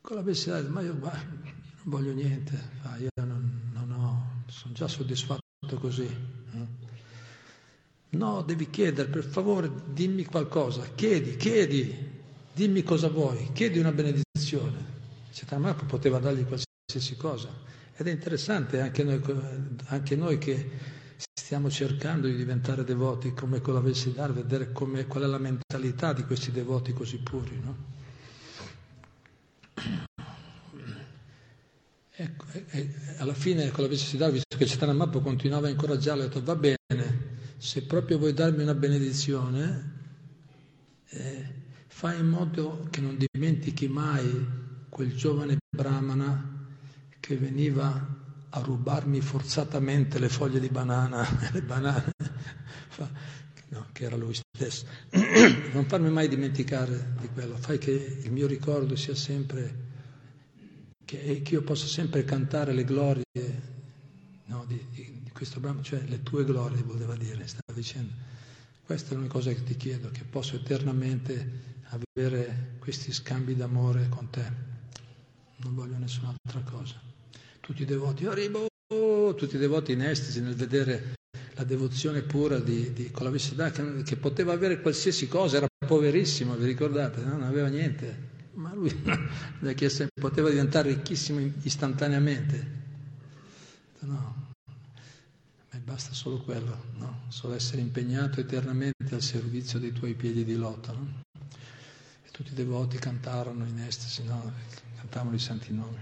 Con la bestia, ma io, ma, non voglio niente, ah, io non, non, ho, sono già soddisfatto così. Eh? No, devi chiedere, per favore, dimmi qualcosa, chiedi, chiedi, dimmi cosa vuoi, chiedi una benedizione. Cetamapa poteva dargli qualsiasi cosa. Ed è interessante anche noi, anche noi che stiamo cercando di diventare devoti come con la Vesidar, vedere come, qual è la mentalità di questi devoti così puri. No? Ecco, e, e, alla fine con la Vesidar, visto che Mappo continuava a incoraggiarlo, ha detto va bene, se proprio vuoi darmi una benedizione, eh, fai in modo che non dimentichi mai quel giovane brahmana che veniva a rubarmi forzatamente le foglie di banana, le banane, no, che era lui stesso. Non farmi mai dimenticare di quello, fai che il mio ricordo sia sempre, che, che io possa sempre cantare le glorie no, di, di, questo brano, cioè le tue glorie voleva dire, stava dicendo. Questa è l'unica cosa che ti chiedo, che posso eternamente avere questi scambi d'amore con te. Non voglio nessun'altra cosa tutti i devoti, arrivo, tutti i devoti in estasi nel vedere la devozione pura di, di Colavessidà che, che poteva avere qualsiasi cosa, era poverissimo, vi ricordate, no? non aveva niente, ma lui poteva diventare ricchissimo istantaneamente. No, basta solo quello, no? solo essere impegnato eternamente al servizio dei tuoi piedi di lotta. No? E tutti i devoti cantarono in estasi, no? cantavano i santi nomi.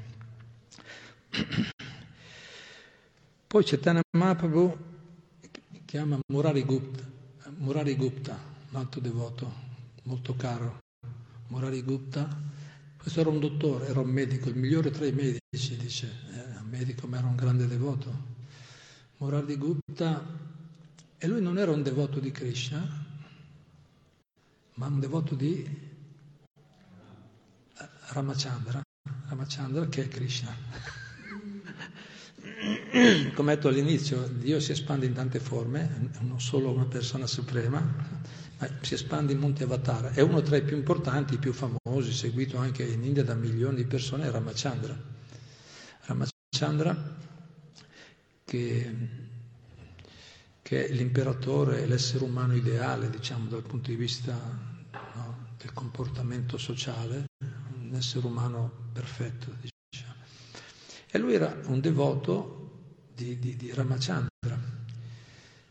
Poi Chaitanya Mahaprabhu chiama Murari Gupta, Murari Gupta, un altro devoto molto caro. Murari Gupta, questo era un dottore, era un medico, il migliore tra i medici, dice, era un medico ma era un grande devoto. Murari Gupta, e lui non era un devoto di Krishna, ma un devoto di Ramachandra, Ramachandra che è Krishna. come detto all'inizio, Dio si espande in tante forme, non solo una persona suprema, ma si espande in molti avatar. È uno tra i più importanti, i più famosi, seguito anche in India da milioni di persone, è Ramachandra. Ramachandra, che, che è l'imperatore, l'essere umano ideale, diciamo, dal punto di vista no, del comportamento sociale, un essere umano perfetto. Diciamo. E lui era un devoto di, di, di Ramachandra.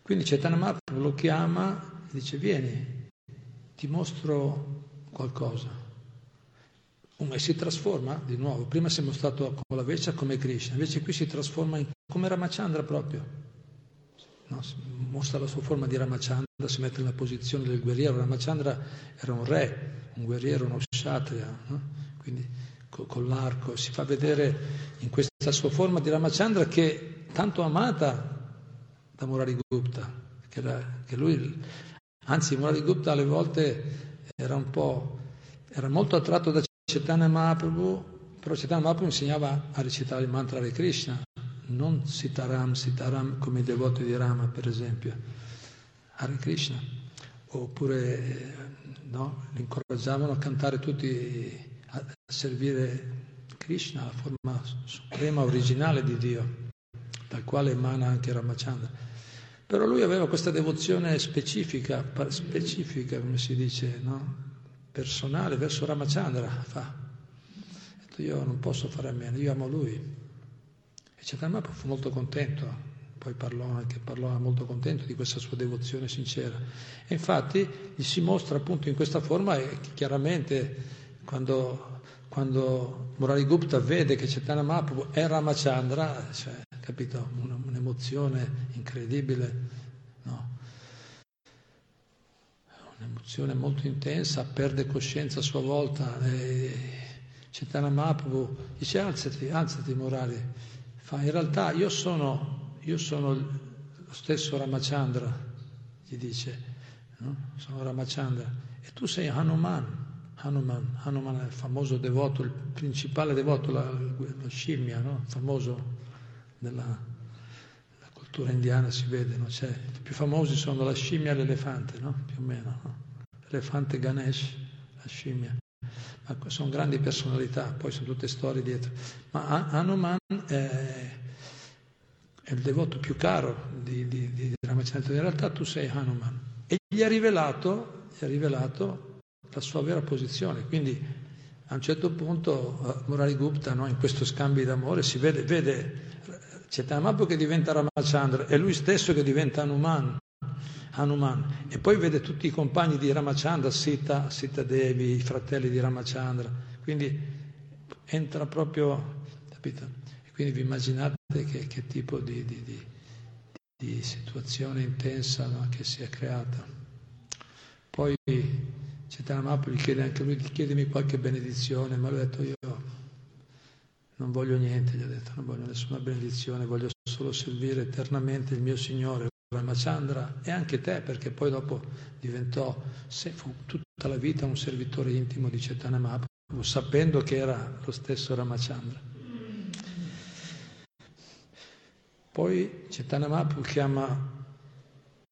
Quindi Chaitanya lo chiama e dice vieni, ti mostro qualcosa. E si trasforma di nuovo. Prima si è mostrato con la vecchia come Krishna, invece qui si trasforma in, come Ramachandra proprio. No? mostra la sua forma di Ramachandra, si mette nella posizione del guerriero. Ramachandra era un re, un guerriero, uno kshatriya. No? Quindi con l'arco, si fa vedere in questa sua forma di Ramachandra che tanto amata da Murari Gupta, che, era, che lui, anzi Murari Gupta alle volte era un po', era molto attratto da Chaitanya Mahaprabhu, però Chaitanya Mahaprabhu insegnava a recitare il mantra Hare Krishna, non Sitaram, Sitaram come i devoti di Rama per esempio, Hare Krishna, oppure no, li incoraggiavano a cantare tutti a servire Krishna, la forma suprema originale di Dio, dal quale emana anche Ramachandra. Però lui aveva questa devozione specifica, specifica come si dice, no? Personale verso Ramachandra. Fa. Detto, io non posso fare a meno, io amo lui. E Chaitanya fu molto contento, poi parlò anche, parlò molto contento di questa sua devozione sincera. E infatti gli si mostra appunto in questa forma e chiaramente quando, quando Murari Gupta vede che Chaitanya Mahaprabhu è Ramachandra, cioè, capito, un'emozione incredibile, no? Un'emozione molto intensa, perde coscienza a sua volta. E Chaitanya Mahaprabhu dice alzati, alzati Murari, fa in realtà io sono io sono lo stesso Ramachandra, gli dice, no? sono Ramachandra, e tu sei Hanuman. Hanuman, Hanuman è il famoso devoto, il principale devoto, la, lo scimmia, no? famoso nella, cultura indiana si vede, no? cioè, i più famosi sono la scimmia e l'elefante, no? più o meno. No? L'elefante Ganesh, la scimmia. Ma sono grandi personalità, poi sono tutte storie dietro. Ma Hanuman è è il devoto più caro di, di, di Ramachandra, in realtà tu sei Hanuman. E gli ha rivelato, gli ha rivelato la sua vera posizione. Quindi a un certo punto uh, Murari Gupta, no, in questo scambio d'amore, si vede, vede Chaitanya Mahaprabhu che diventa Ramachandra e lui stesso che diventa Hanuman. Hanuman. E poi vede tutti i compagni di Ramachandra, Sita, Sita Devi, i fratelli di Ramachandra. Quindi entra proprio, capito? Quindi vi immaginate che, che tipo di, di, di, di, situazione intensa no, che si è creata. Poi Chaitanya Mahaprabhu gli chiede anche lui, chiedemi qualche benedizione, ma lui ha detto io non voglio niente, gli ha detto, non voglio nessuna benedizione, voglio solo servire eternamente il mio Signore, Ramachandra e anche te, perché poi dopo diventò, fu tutta la vita un servitore intimo di Chaitanya Mahaprabhu, sapendo che era lo stesso Ramachandra. Poi Chaitanya Mahaprabhu chiama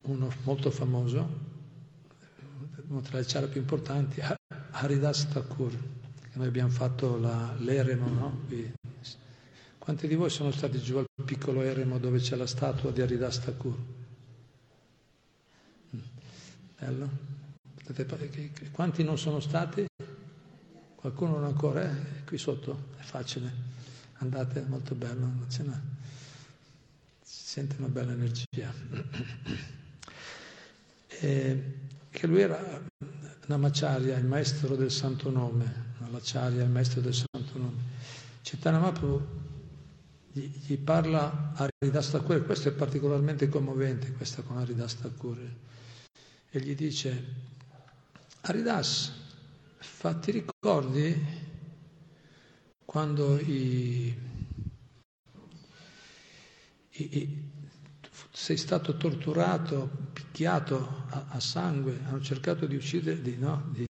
uno molto famoso, uno tra le ciare più importanti, Haridas Thakur, che noi abbiamo fatto la, l'eremo, no? Quanti di voi sono stati giù al piccolo eremo dove c'è la statua di Haridas Thakur? Mm. Bello? Quanti non sono stati? Qualcuno non ancora? Eh? Qui sotto, è facile. Andate, è molto bello, ce n'è sente una bella energia. E che lui era Namacharya, il maestro del santo nome, l'Acharya, il maestro del santo nome. Chaitanya Mahaprabhu gli, gli parla a Haridas Thakur, questo è particolarmente commovente, questa con Haridas Thakur, e gli dice, Haridas, fatti ricordi quando i sei stato torturato, picchiato a, a sangue, hanno cercato di, uccider, di, no, di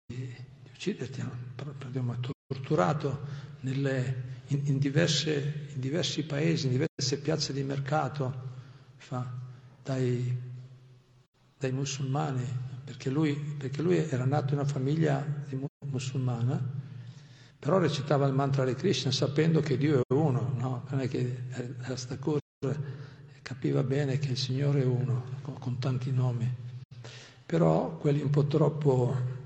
ucciderti, hanno torturato nelle, in, in, diverse, in, diversi paesi, in diverse piazze di mercato, fa, dai, dai, musulmani, perché lui, perché lui, era nato in una famiglia musulmana, però recitava il mantra di Krishna sapendo che Dio è uno, no? non è che era sta cosa capiva bene che il Signore è uno, con, con tanti nomi, però quelli un po' troppo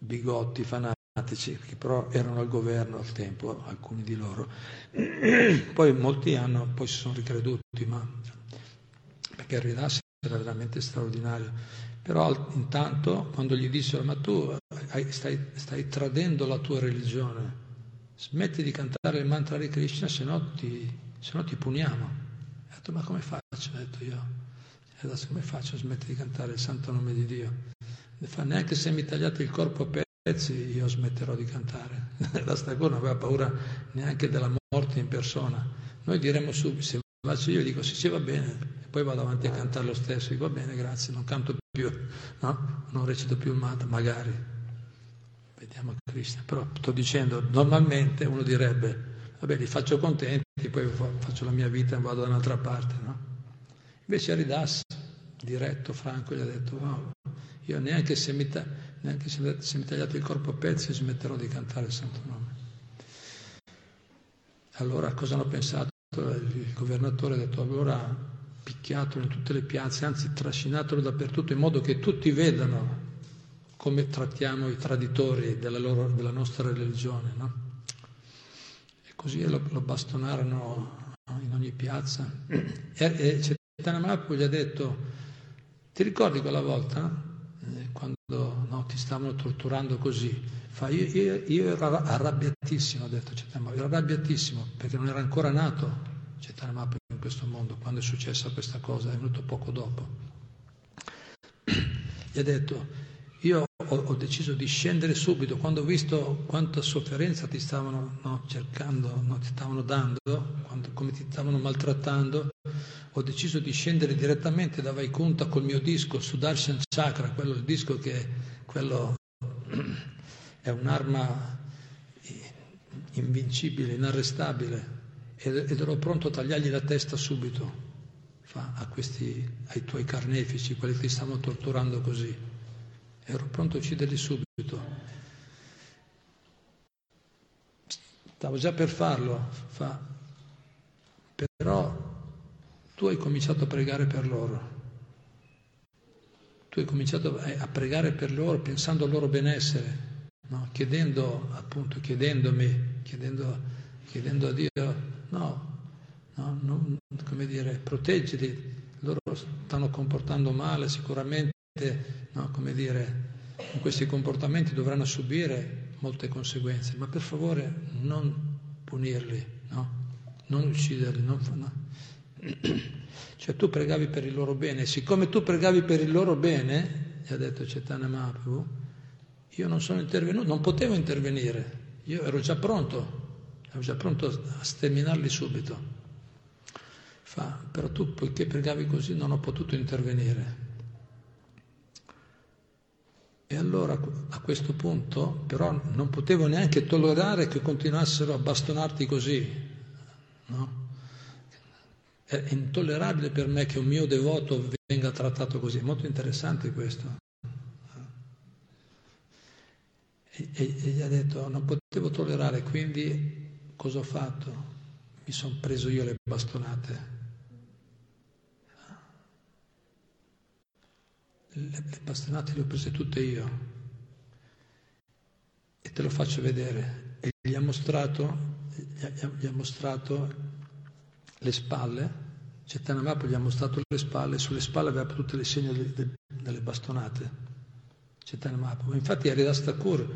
bigotti, fanatici, che però erano al governo al tempo, alcuni di loro, poi molti hanno, poi si sono ricreduti, ma perché il Ridas era veramente straordinario. Però intanto quando gli dissero ma tu stai, stai tradendo la tua religione, smetti di cantare il mantra di Krishna, se no ti, se no ti puniamo. Ha detto, ma come faccio? Ho detto io. E adesso come faccio a smettere di cantare il santo nome di Dio? Fa, neanche se mi tagliate il corpo a pezzi io smetterò di cantare. La stagona aveva paura neanche della morte in persona. Noi diremmo subito, se faccio io dico sì, sì va bene, e poi vado avanti a cantare lo stesso, dico va bene, grazie, non canto più, no? Non recito più il mantra, magari. Vediamo Cristo. Però sto dicendo, normalmente uno direbbe vabbè li faccio contenti, poi faccio la mia vita e vado da un'altra parte, no? Invece Aridas, diretto, franco, gli ha detto, no, io neanche se mi, ta- neanche se, se mi tagliate il corpo a pezzi smetterò di cantare il santo nome. Allora cosa hanno pensato? Il governatore ha detto, allora picchiatelo in tutte le piazze, anzi trascinatelo dappertutto in modo che tutti vedano come trattiamo i traditori della, loro, della nostra religione. No? E così lo, lo bastonarono in ogni piazza. E, e Chaitanya Mahaprabhu gli ha detto, ti ricordi quella volta quando no, ti stavano torturando così? Fa, io, io, io, ero arrabbiatissimo, ha detto Mahaprabhu, ero arrabbiatissimo perché non era ancora nato Mahaprabhu in questo mondo quando è successa questa cosa, è venuto poco dopo. Gli ha detto, io ho, ho, deciso di scendere subito. Quando ho visto quanta sofferenza ti stavano no, cercando, no, ti stavano dando, quando, come ti stavano maltrattando, ho deciso di scendere direttamente da Vaikunta col mio disco Sudarshan Chakra, quello il disco che quello è un'arma invincibile, inarrestabile, ed ero pronto a tagliargli la testa subito fa, questi, ai tuoi carnefici, quelli che ti stavano torturando così ero pronto a ucciderli subito. Stavo già per farlo, fa, però tu hai cominciato a pregare per loro. Tu hai cominciato a pregare per loro pensando al loro benessere, no? chiedendo appunto, chiedendomi, chiedendo, chiedendo a Dio, no, no, non, come dire, proteggili, loro stanno comportando male sicuramente, no, come dire, con questi comportamenti dovranno subire molte conseguenze, ma per favore non punirli, no? non ucciderli. Non, no? Cioè tu pregavi per il loro bene, siccome tu pregavi per il loro bene, gli ha detto Cetana Mahaprabhu, io non sono intervenuto, non potevo intervenire, io ero già pronto, ero già pronto a sterminarli subito. Fa, però tu, poiché pregavi così, non ho potuto intervenire. E allora a questo punto però non potevo neanche tollerare che continuassero a bastonarti così. No? È intollerabile per me che un mio devoto venga trattato così. È molto interessante questo. E, e, e gli ha detto non potevo tollerare, quindi cosa ho fatto? Mi sono preso io le bastonate. Le, le bastonate le ho prese tutte io e te lo faccio vedere. E gli ha mostrato, gli ha, gli ha mostrato le spalle, Mahaprabhu gli ha mostrato le spalle, sulle spalle aveva tutte le segno de, de, delle bastonate. Mahaprabhu. Infatti Haridas Thakur,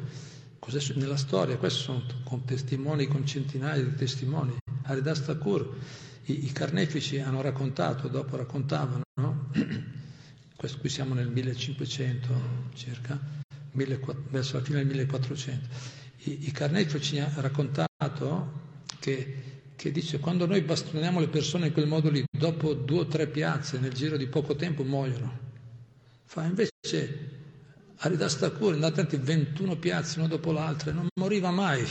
nella storia, questi sono con testimoni, con centinaia di testimoni. Haridas Thakur, i, i carnefici hanno raccontato, dopo raccontavano, no? questo qui siamo nel 1500 circa, verso la fine del 1400. I, i Carnecchio ci ha raccontato che, che dice quando noi bastoniamo le persone in quel modo lì, dopo due o tre piazze nel giro di poco tempo muoiono. Fa invece Aridastakur, andate attenti, 21 piazze una dopo l'altra, non moriva mai.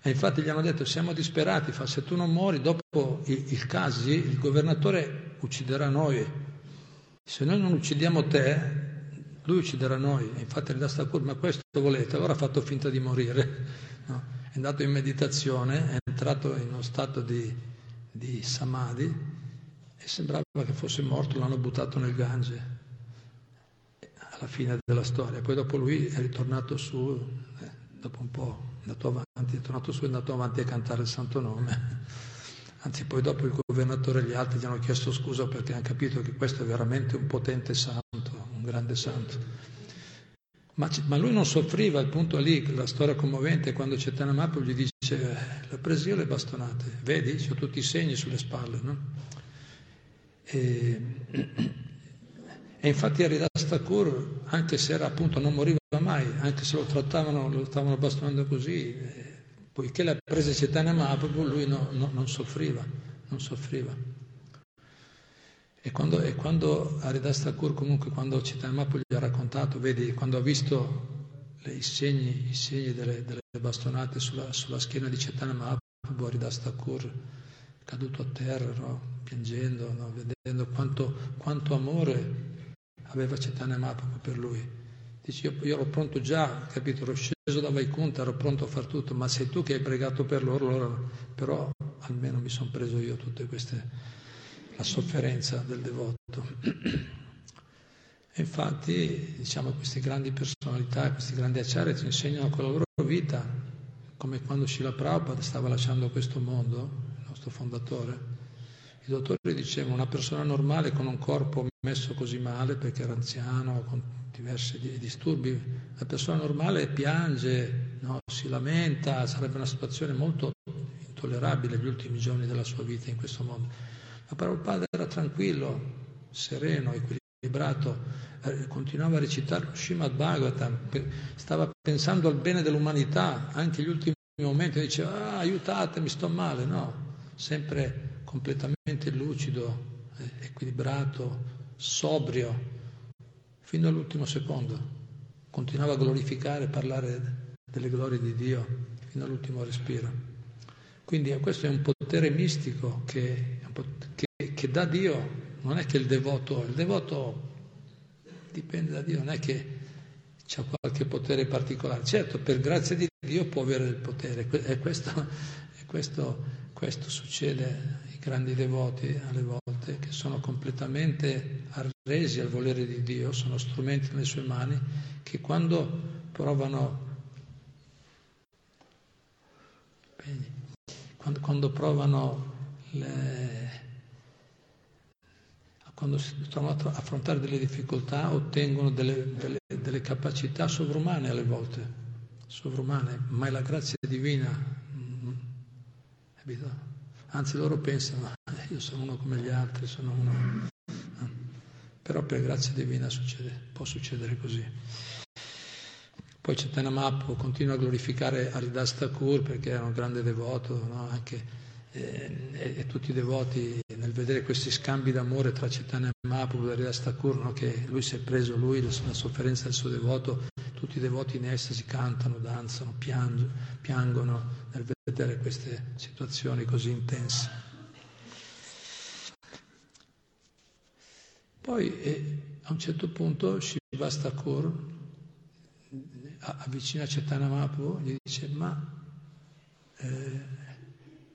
E infatti gli hanno detto siamo disperati, fa se tu non muori, dopo il, il casi il governatore ucciderà noi. Se noi non uccidiamo te, lui ucciderà noi. Infatti il Dastakur, ma questo volete? Allora ha fatto finta di morire. No? È andato in meditazione, è entrato in uno stato di, di samadhi e sembrava che fosse morto, l'hanno buttato nel Gange alla fine della storia. Poi dopo lui è ritornato su, eh, dopo un po' è andato avanti, è tornato su e è andato avanti a cantare il santo nome. Anzi, poi dopo il governatore e gli altri gli hanno chiesto scusa perché hanno capito che questo è veramente un potente santo, un grande santo. Ma, ma lui non soffriva, il punto lì, la storia commovente, quando Cetana Mapo gli dice, eh, l'ho preso io le bastonate, vedi, ho tutti i segni sulle spalle, no? E, e infatti Aridas Thakur, anche se era appunto non moriva mai, anche se lo trattavano, lo stavano bastonando così, eh, poiché l'ha presa Chaitanya Mahaprabhu, lui no, no, non soffriva, non soffriva. E quando, e quando Haridas Thakur, comunque, quando Chaitanya Mahaprabhu gli ha raccontato, vedi, quando ha visto le, i, segni, i segni, delle, delle bastonate sulla, sulla, schiena di Chaitanya Mahaprabhu, Haridas Thakur caduto a terra, no? piangendo, vedendo quanto, quanto amore aveva Chaitanya Mahaprabhu per lui. Dici, io, io, ero pronto già, capito, ero sceso da Vaikunta, ero pronto a fare tutto, ma sei tu che hai pregato per loro, allora, però almeno mi sono preso io tutte queste, la sofferenza del devoto. E infatti, diciamo, queste grandi personalità, questi grandi acciari ci insegnano con la loro vita, come quando Srila Prabhupada stava lasciando questo mondo, il nostro fondatore, i dottori dicevano una persona normale con un corpo messo così male perché era anziano, con diversi disturbi, la persona normale piange, no? si lamenta, sarebbe una situazione molto intollerabile gli ultimi giorni della sua vita in questo mondo. Ma Prabhupada era tranquillo, sereno, equilibrato, eh, continuava a recitare lo Srimad Bhagavatam, stava pensando al bene dell'umanità, anche gli ultimi momenti diceva ah, aiutatemi, sto male, no, sempre completamente lucido, eh, equilibrato, sobrio, fino all'ultimo secondo. Continuava a glorificare, a parlare delle glorie di Dio fino all'ultimo respiro. Quindi questo è un potere mistico che, che, che da Dio, non è che il devoto, il devoto dipende da Dio, non è che c'è qualche potere particolare. Certo, per grazia di Dio può avere il potere, e questo, questo, questo succede grandi devoti alle volte, che sono completamente arresi al volere di Dio, sono strumenti nelle sue mani, che quando provano, quando, provano le, quando si trovano a affrontare delle difficoltà, ottengono delle, delle, delle capacità sovrumane alle volte, sovrumane, ma è la grazia divina. Mm-hmm. Capito? Anzi, loro pensano, io sono uno come gli altri, sono uno. Però per grazia divina succede, può succedere così. Poi Mahaprabhu continua a glorificare Haridas Thakur perché era un grande devoto, no? anche eh, e, e, tutti i devoti nel vedere questi scambi d'amore tra Chaitanya Mahaprabhu e Haridas Thakur, no, che lui si è preso, lui, la, la, sofferenza del suo devoto, tutti i devoti in estasi cantano, danzano, piangono, piangono nel vedere queste situazioni così intense. Poi eh, a un certo punto Shivas Thakur avvicina Chaitanya Mahaprabhu e gli dice ma eh,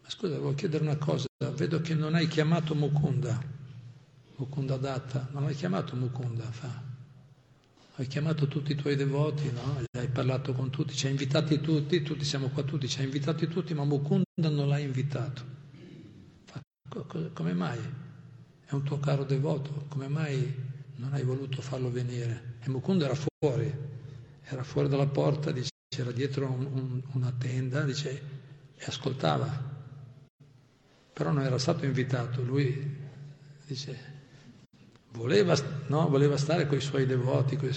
Scusa, volevo chiedere una cosa, vedo che non hai chiamato Mukunda, Mukunda Datta, non hai chiamato Mukunda, fa. Hai chiamato tutti i tuoi devoti, no? Hai parlato con tutti, ci hai invitati tutti, tutti siamo qua tutti, ci hai invitati tutti, ma Mukunda non l'hai invitato. Fa, come mai? È un tuo caro devoto, come mai non hai voluto farlo venire? E Mukunda era fuori, era fuori dalla porta, dice, c'era dietro un, un, una tenda, dice, e ascoltava però non era stato invitato, lui dice, voleva, no, voleva stare con i suoi devoti, coi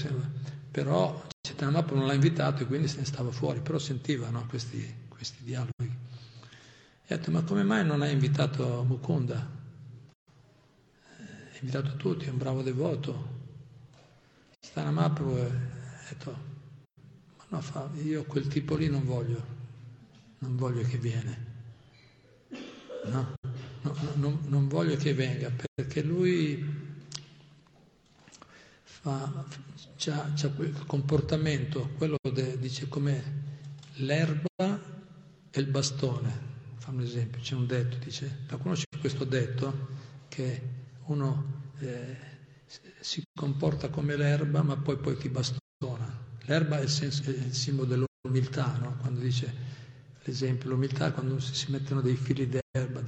però Chaitanya non l'ha invitato e quindi se ne stava fuori, però sentiva no, questi, questi, dialoghi. E ha detto, ma come mai non hai invitato Mukunda? Ha invitato tutti, è un bravo devoto. Chaitanya Mahaprabhu ha detto, ma no, fa, io quel tipo lì non voglio, non voglio che viene. No, no, no, non voglio che venga perché lui fa, c'ha, c'ha quel comportamento, quello de, dice come l'erba e il bastone. Fa un esempio, c'è un detto, dice, la conosci questo detto che uno eh, si comporta come l'erba ma poi poi ti bastona. L'erba è il, senso, è il simbolo dell'umiltà, no? quando dice l'esempio, l'umiltà quando si mettono dei fili d'erba,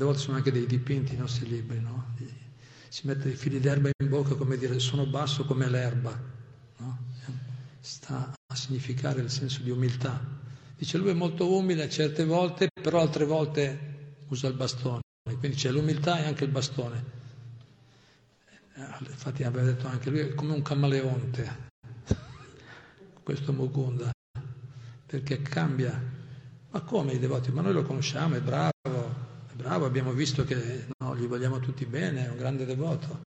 a volte sono anche dei dipinti i nostri libri, no? si mette dei fili d'erba in bocca come dire sono basso come l'erba, no? sta a significare il senso di umiltà. Dice lui è molto umile certe volte, però altre volte usa il bastone, quindi c'è l'umiltà e anche il bastone. Eh, infatti aveva detto anche lui è come un camaleonte, questo Mukunda, perché cambia ma come i devoti? Ma noi lo conosciamo, è bravo, bravo, abbiamo visto che no, gli vogliamo tutti bene, è un grande devoto.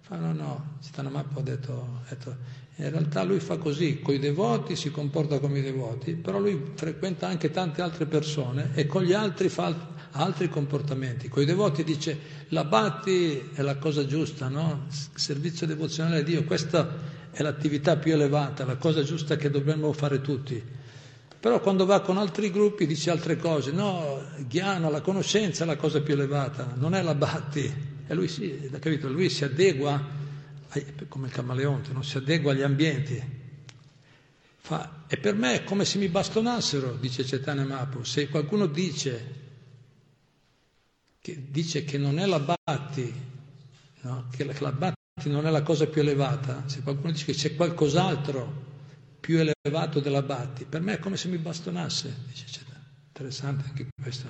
Fa no, no, Citanamappa ha detto, detto, in realtà lui fa così, con i devoti si comporta come i devoti, però lui frequenta anche tante altre persone e con gli altri fa altri comportamenti. Con i devoti dice la batti è la cosa giusta, no? Servizio devozionale a Dio, questa è l'attività più elevata, la cosa giusta che dovremmo fare tutti. Però quando va con altri gruppi dice altre cose. No, Ghiana, la conoscenza è la cosa più elevata, non è la batti, E lui si, capito? Lui si adegua, come il camaleonte, non si adegua agli ambienti. Fa, e per me è come se mi bastonassero, dice Cetane Mapu. Se qualcuno dice che, dice che non è la Batti, no? che la, la Batti non è la cosa più elevata, se qualcuno dice che c'è qualcos'altro più elevato della Batti, per me è come se mi bastonasse, dice. Interessante anche questo.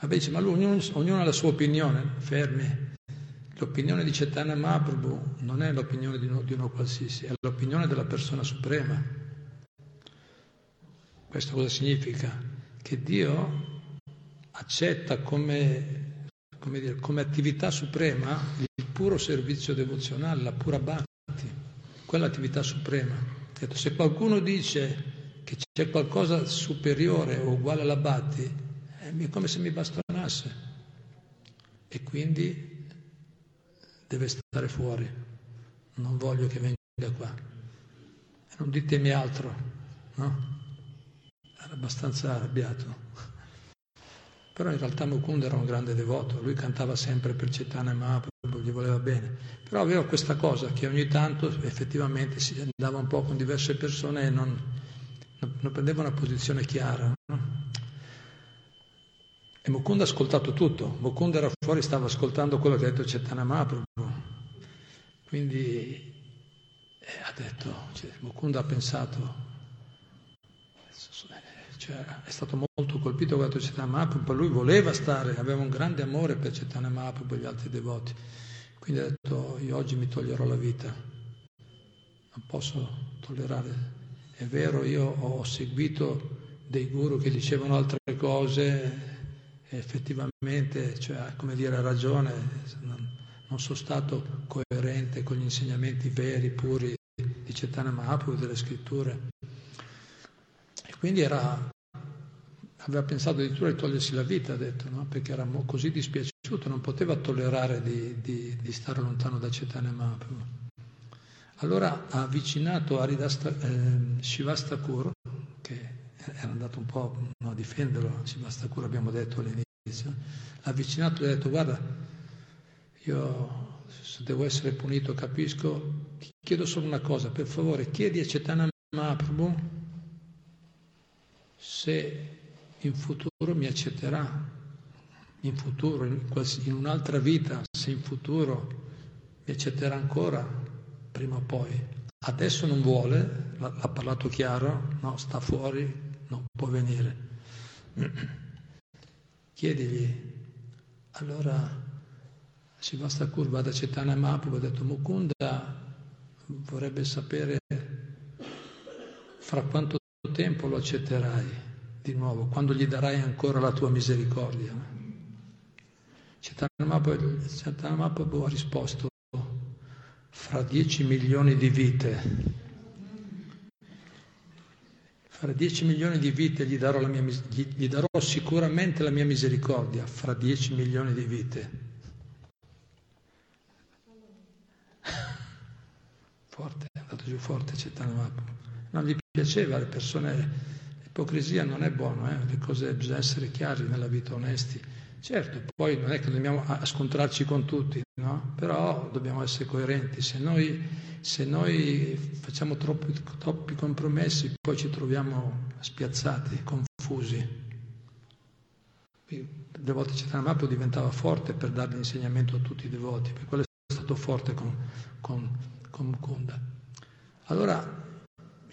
Vabbè, dice, ma lui, ognuno, ognuno, ha la sua opinione, fermi. L'opinione di Cetana Mahaprabhu non è l'opinione di uno, di uno qualsiasi, è l'opinione della persona suprema. Questo cosa significa? Che Dio accetta come, come, dire, come attività suprema il puro servizio devozionale, la pura bhakti, quella attività suprema. Se qualcuno dice che c'è qualcosa superiore o uguale alla bhakti, è come se mi bastonasse. E quindi deve stare fuori. Non voglio che venga qua. Non ditemi altro, no? Era abbastanza arrabbiato. Però in realtà Mukunda era un grande devoto, lui cantava sempre per e Mahaprabhu, gli voleva bene. Però aveva questa cosa che ogni tanto effettivamente si andava un po' con diverse persone e non, non prendeva una posizione chiara. No? E Mukunda ha ascoltato tutto, Mukunda era fuori, stava ascoltando quello che ha detto Cetana Mahaprabhu. Quindi eh, ha detto, cioè, Mukunda ha pensato, cioè, è stato molto colpito da Chaitanya Mahaprabhu, lui voleva stare, aveva un grande amore per Chaitanya Mahaprabhu e gli altri devoti, quindi ha detto io oggi mi toglierò la vita, non posso tollerare, è vero io ho seguito dei guru che dicevano altre cose effettivamente, cioè, come dire, ha ragione, non, non sono stato coerente con gli insegnamenti veri, puri di Chaitanya Mahaprabhu, delle scritture. Quindi era, aveva pensato addirittura di togliersi la vita, ha detto, no? perché era così dispiaciuto, non poteva tollerare di, di, di stare lontano da Cetane Mahaprabhu. Allora ha avvicinato Aridasta, eh, Shivastakur, che era andato un po' no, a difenderlo, Shivastakur abbiamo detto all'inizio, ha avvicinato e ha detto guarda, io se devo essere punito capisco, ti chiedo solo una cosa, per favore chiedi a Cetana Mahaprabhu se in futuro mi accetterà, in futuro, in, un'altra vita, se in futuro mi accetterà ancora, prima o poi. Adesso non vuole, l'ha parlato chiaro, no, sta fuori, non può venire. Chiedigli. Allora si va sta curva da Cetana Mahaprabhu, ha detto Mukunda vorrebbe sapere fra quanto tempo lo accetterai di nuovo, quando gli darai ancora la tua misericordia. Chaitanya Mahaprabhu ha risposto, fra dieci milioni di vite, fra dieci milioni di vite gli darò, mia, gli, gli darò sicuramente la mia misericordia, fra dieci milioni di vite. Forte, è andato giù forte Chaitanya Mahaprabhu non gli piaceva, le persone, l'ipocrisia non è buono, eh? le cose bisogna essere chiari nella vita, onesti. Certo, poi non è che dobbiamo scontrarci con tutti, no? però dobbiamo essere coerenti. Se noi, se noi facciamo troppi, troppi, compromessi, poi ci troviamo spiazzati, confusi. Le volte Cetanamapo diventava forte per dare l'insegnamento a tutti i devoti, per quello è stato forte con, con, con Mukunda. Allora,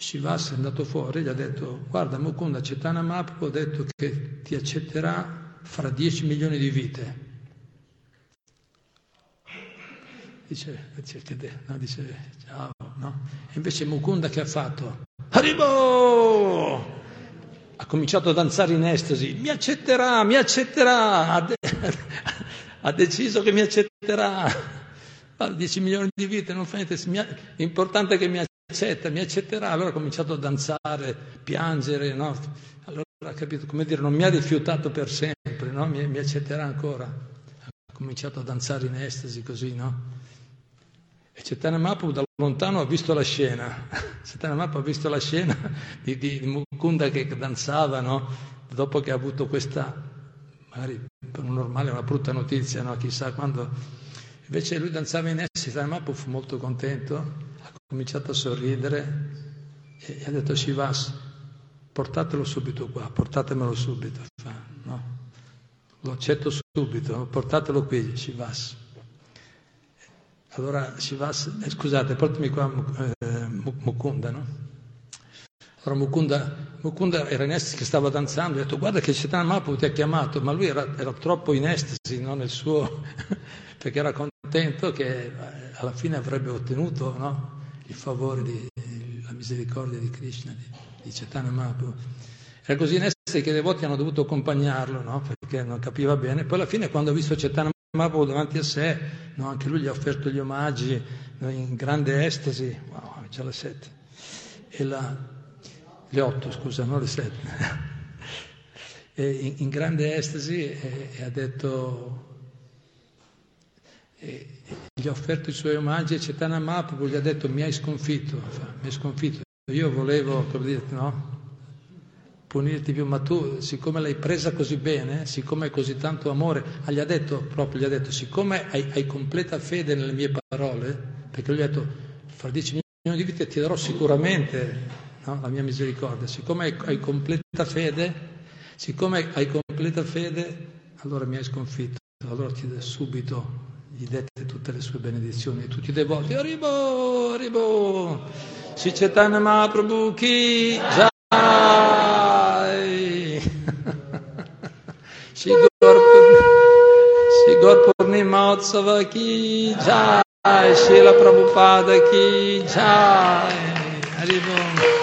Shivas è andato fuori e gli ha detto guarda Mukunda Cetana Mahaprabhu ha detto che ti accetterà fra 10 milioni di vite. Dice, no, dice ciao, no? E invece Mukunda che ha fatto? Haribo! Ha cominciato a danzare in estasi, mi accetterà, mi accetterà, ha, de- ha deciso che mi accetterà. 10 milioni di vite, non fa niente, l'importante è che mi accetterà accetta, mi accetterà. Allora ha cominciato a danzare, piangere, no? Allora capito, come dire, non mi ha rifiutato per sempre, no? mi, mi, accetterà ancora. Ha cominciato a danzare in estasi così, no? E Cetana Mapu da lontano ha visto la scena. Cetana Mapu ha visto la scena di, di Mukunda che danzava, no? Dopo che ha avuto questa magari per un normale una brutta notizia, no? chissà quando... Invece lui danzava in essi, Mahaprabhu fu molto contento, cominciato a sorridere e ha detto Shivas, portatelo subito qua, portatemelo subito. Fa, no? Lo accetto subito, portatelo qui, Shivas. Allora Shivas, eh, scusate, portami qua eh, Mukunda, no? Allora Mukunda, Mukunda era in estasi che stava danzando, ha detto guarda che Chaitanya Mahaprabhu ti ha chiamato, ma lui era, era troppo in estasi no? nel suo, perché era contento che eh, alla fine avrebbe ottenuto no? Il favore, di, la misericordia di Krishna, di, di Chaitanya Mahaprabhu. Era così in estasi che i devoti hanno dovuto accompagnarlo, no? perché non capiva bene. Poi alla fine quando ha visto Chaitanya Mahaprabhu davanti a sé, anche lui gli ha offerto gli omaggi in grande estasi, wow, c'è la sette. E la, le otto, scusa, non le sette. in, in, grande estasi e, e ha detto, e, gli ha offerto i suoi omaggi e Cetana Mahaprabhu gli ha detto mi hai sconfitto, mi hai sconfitto. Io volevo, come dire, no? punirti più, ma tu, siccome l'hai presa così bene, siccome hai così tanto amore, gli ha detto proprio, gli ha detto, siccome hai, hai completa fede nelle mie parole, perché lui ha detto, fra dieci milioni di vite ti darò sicuramente no? la mia misericordia. Siccome hai, hai completa fede, siccome hai completa fede, allora mi hai sconfitto. Allora ti subito gli dette tutte le sue benedizioni e tutti i devoti. Arrivo, arrivo. Si Chaitanya Mahaprabhu ki jai. Shigor Purnima Utsava ki jai. Shila Prabhupada ki jai. Arrivo.